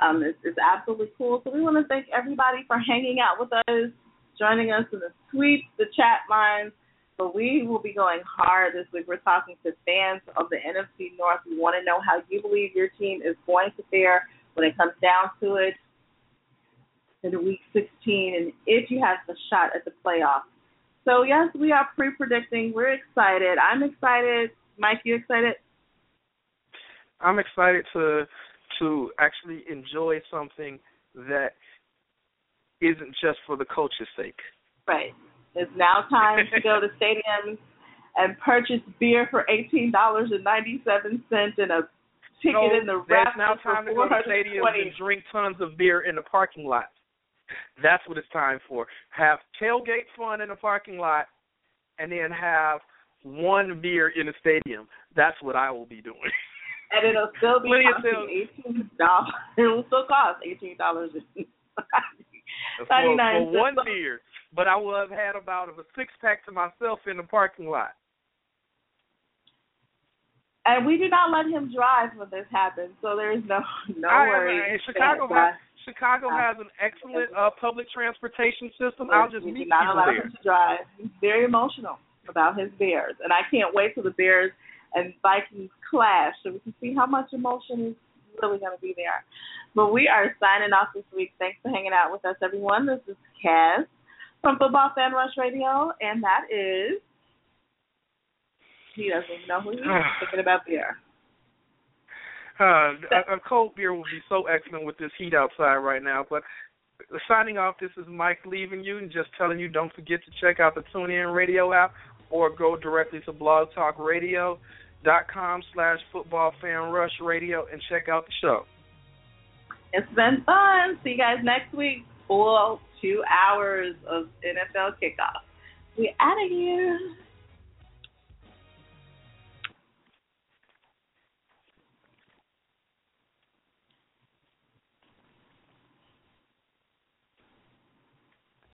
Um, it's, it's absolutely cool. So we want to thank everybody for hanging out with us, joining us in the tweets, the chat lines. But we will be going hard this week. We're talking to fans of the NFC North. We want to know how you believe your team is going to fare when it comes down to it in week 16 and if you have a shot at the playoffs. So, yes, we are pre predicting. We're excited. I'm excited. Mike, you excited? I'm excited to to actually enjoy something that isn't just for the culture's sake. Right. It's now time to go to stadiums and purchase beer for eighteen dollars and ninety seven cents and a ticket no, in the There's now time to go to stadiums and drink tons of beer in the parking lot. That's what it's time for. Have tailgate fun in the parking lot and then have one beer in the stadium. That's what I will be doing. and it'll still be eighteen dollars. It will still cost eighteen dollars ninety nine for, for one beer. But I will have had about a six pack to myself in the parking lot. And we do not let him drive when this happens, so there's no no I, worries. Chicago has Chicago has an excellent uh, public transportation system. I'll just we meet do not allow there. him to drive. He's very emotional about his Bears, and I can't wait till the Bears and Vikings clash so we can see how much emotion is really going to be there. But we are signing off this week. Thanks for hanging out with us, everyone. This is Kass from Football Fan Rush Radio, and that is. He doesn't even know who he is. thinking about beer. Uh, a, a cold beer will be so excellent with this heat outside right now. But signing off, this is Mike leaving you and just telling you don't forget to check out the TuneIn Radio app or go directly to Blog Talk Radio dot com slash football fan rush radio and check out the show. It's been fun. See you guys next week. Full two hours of NFL kickoff. We out of here.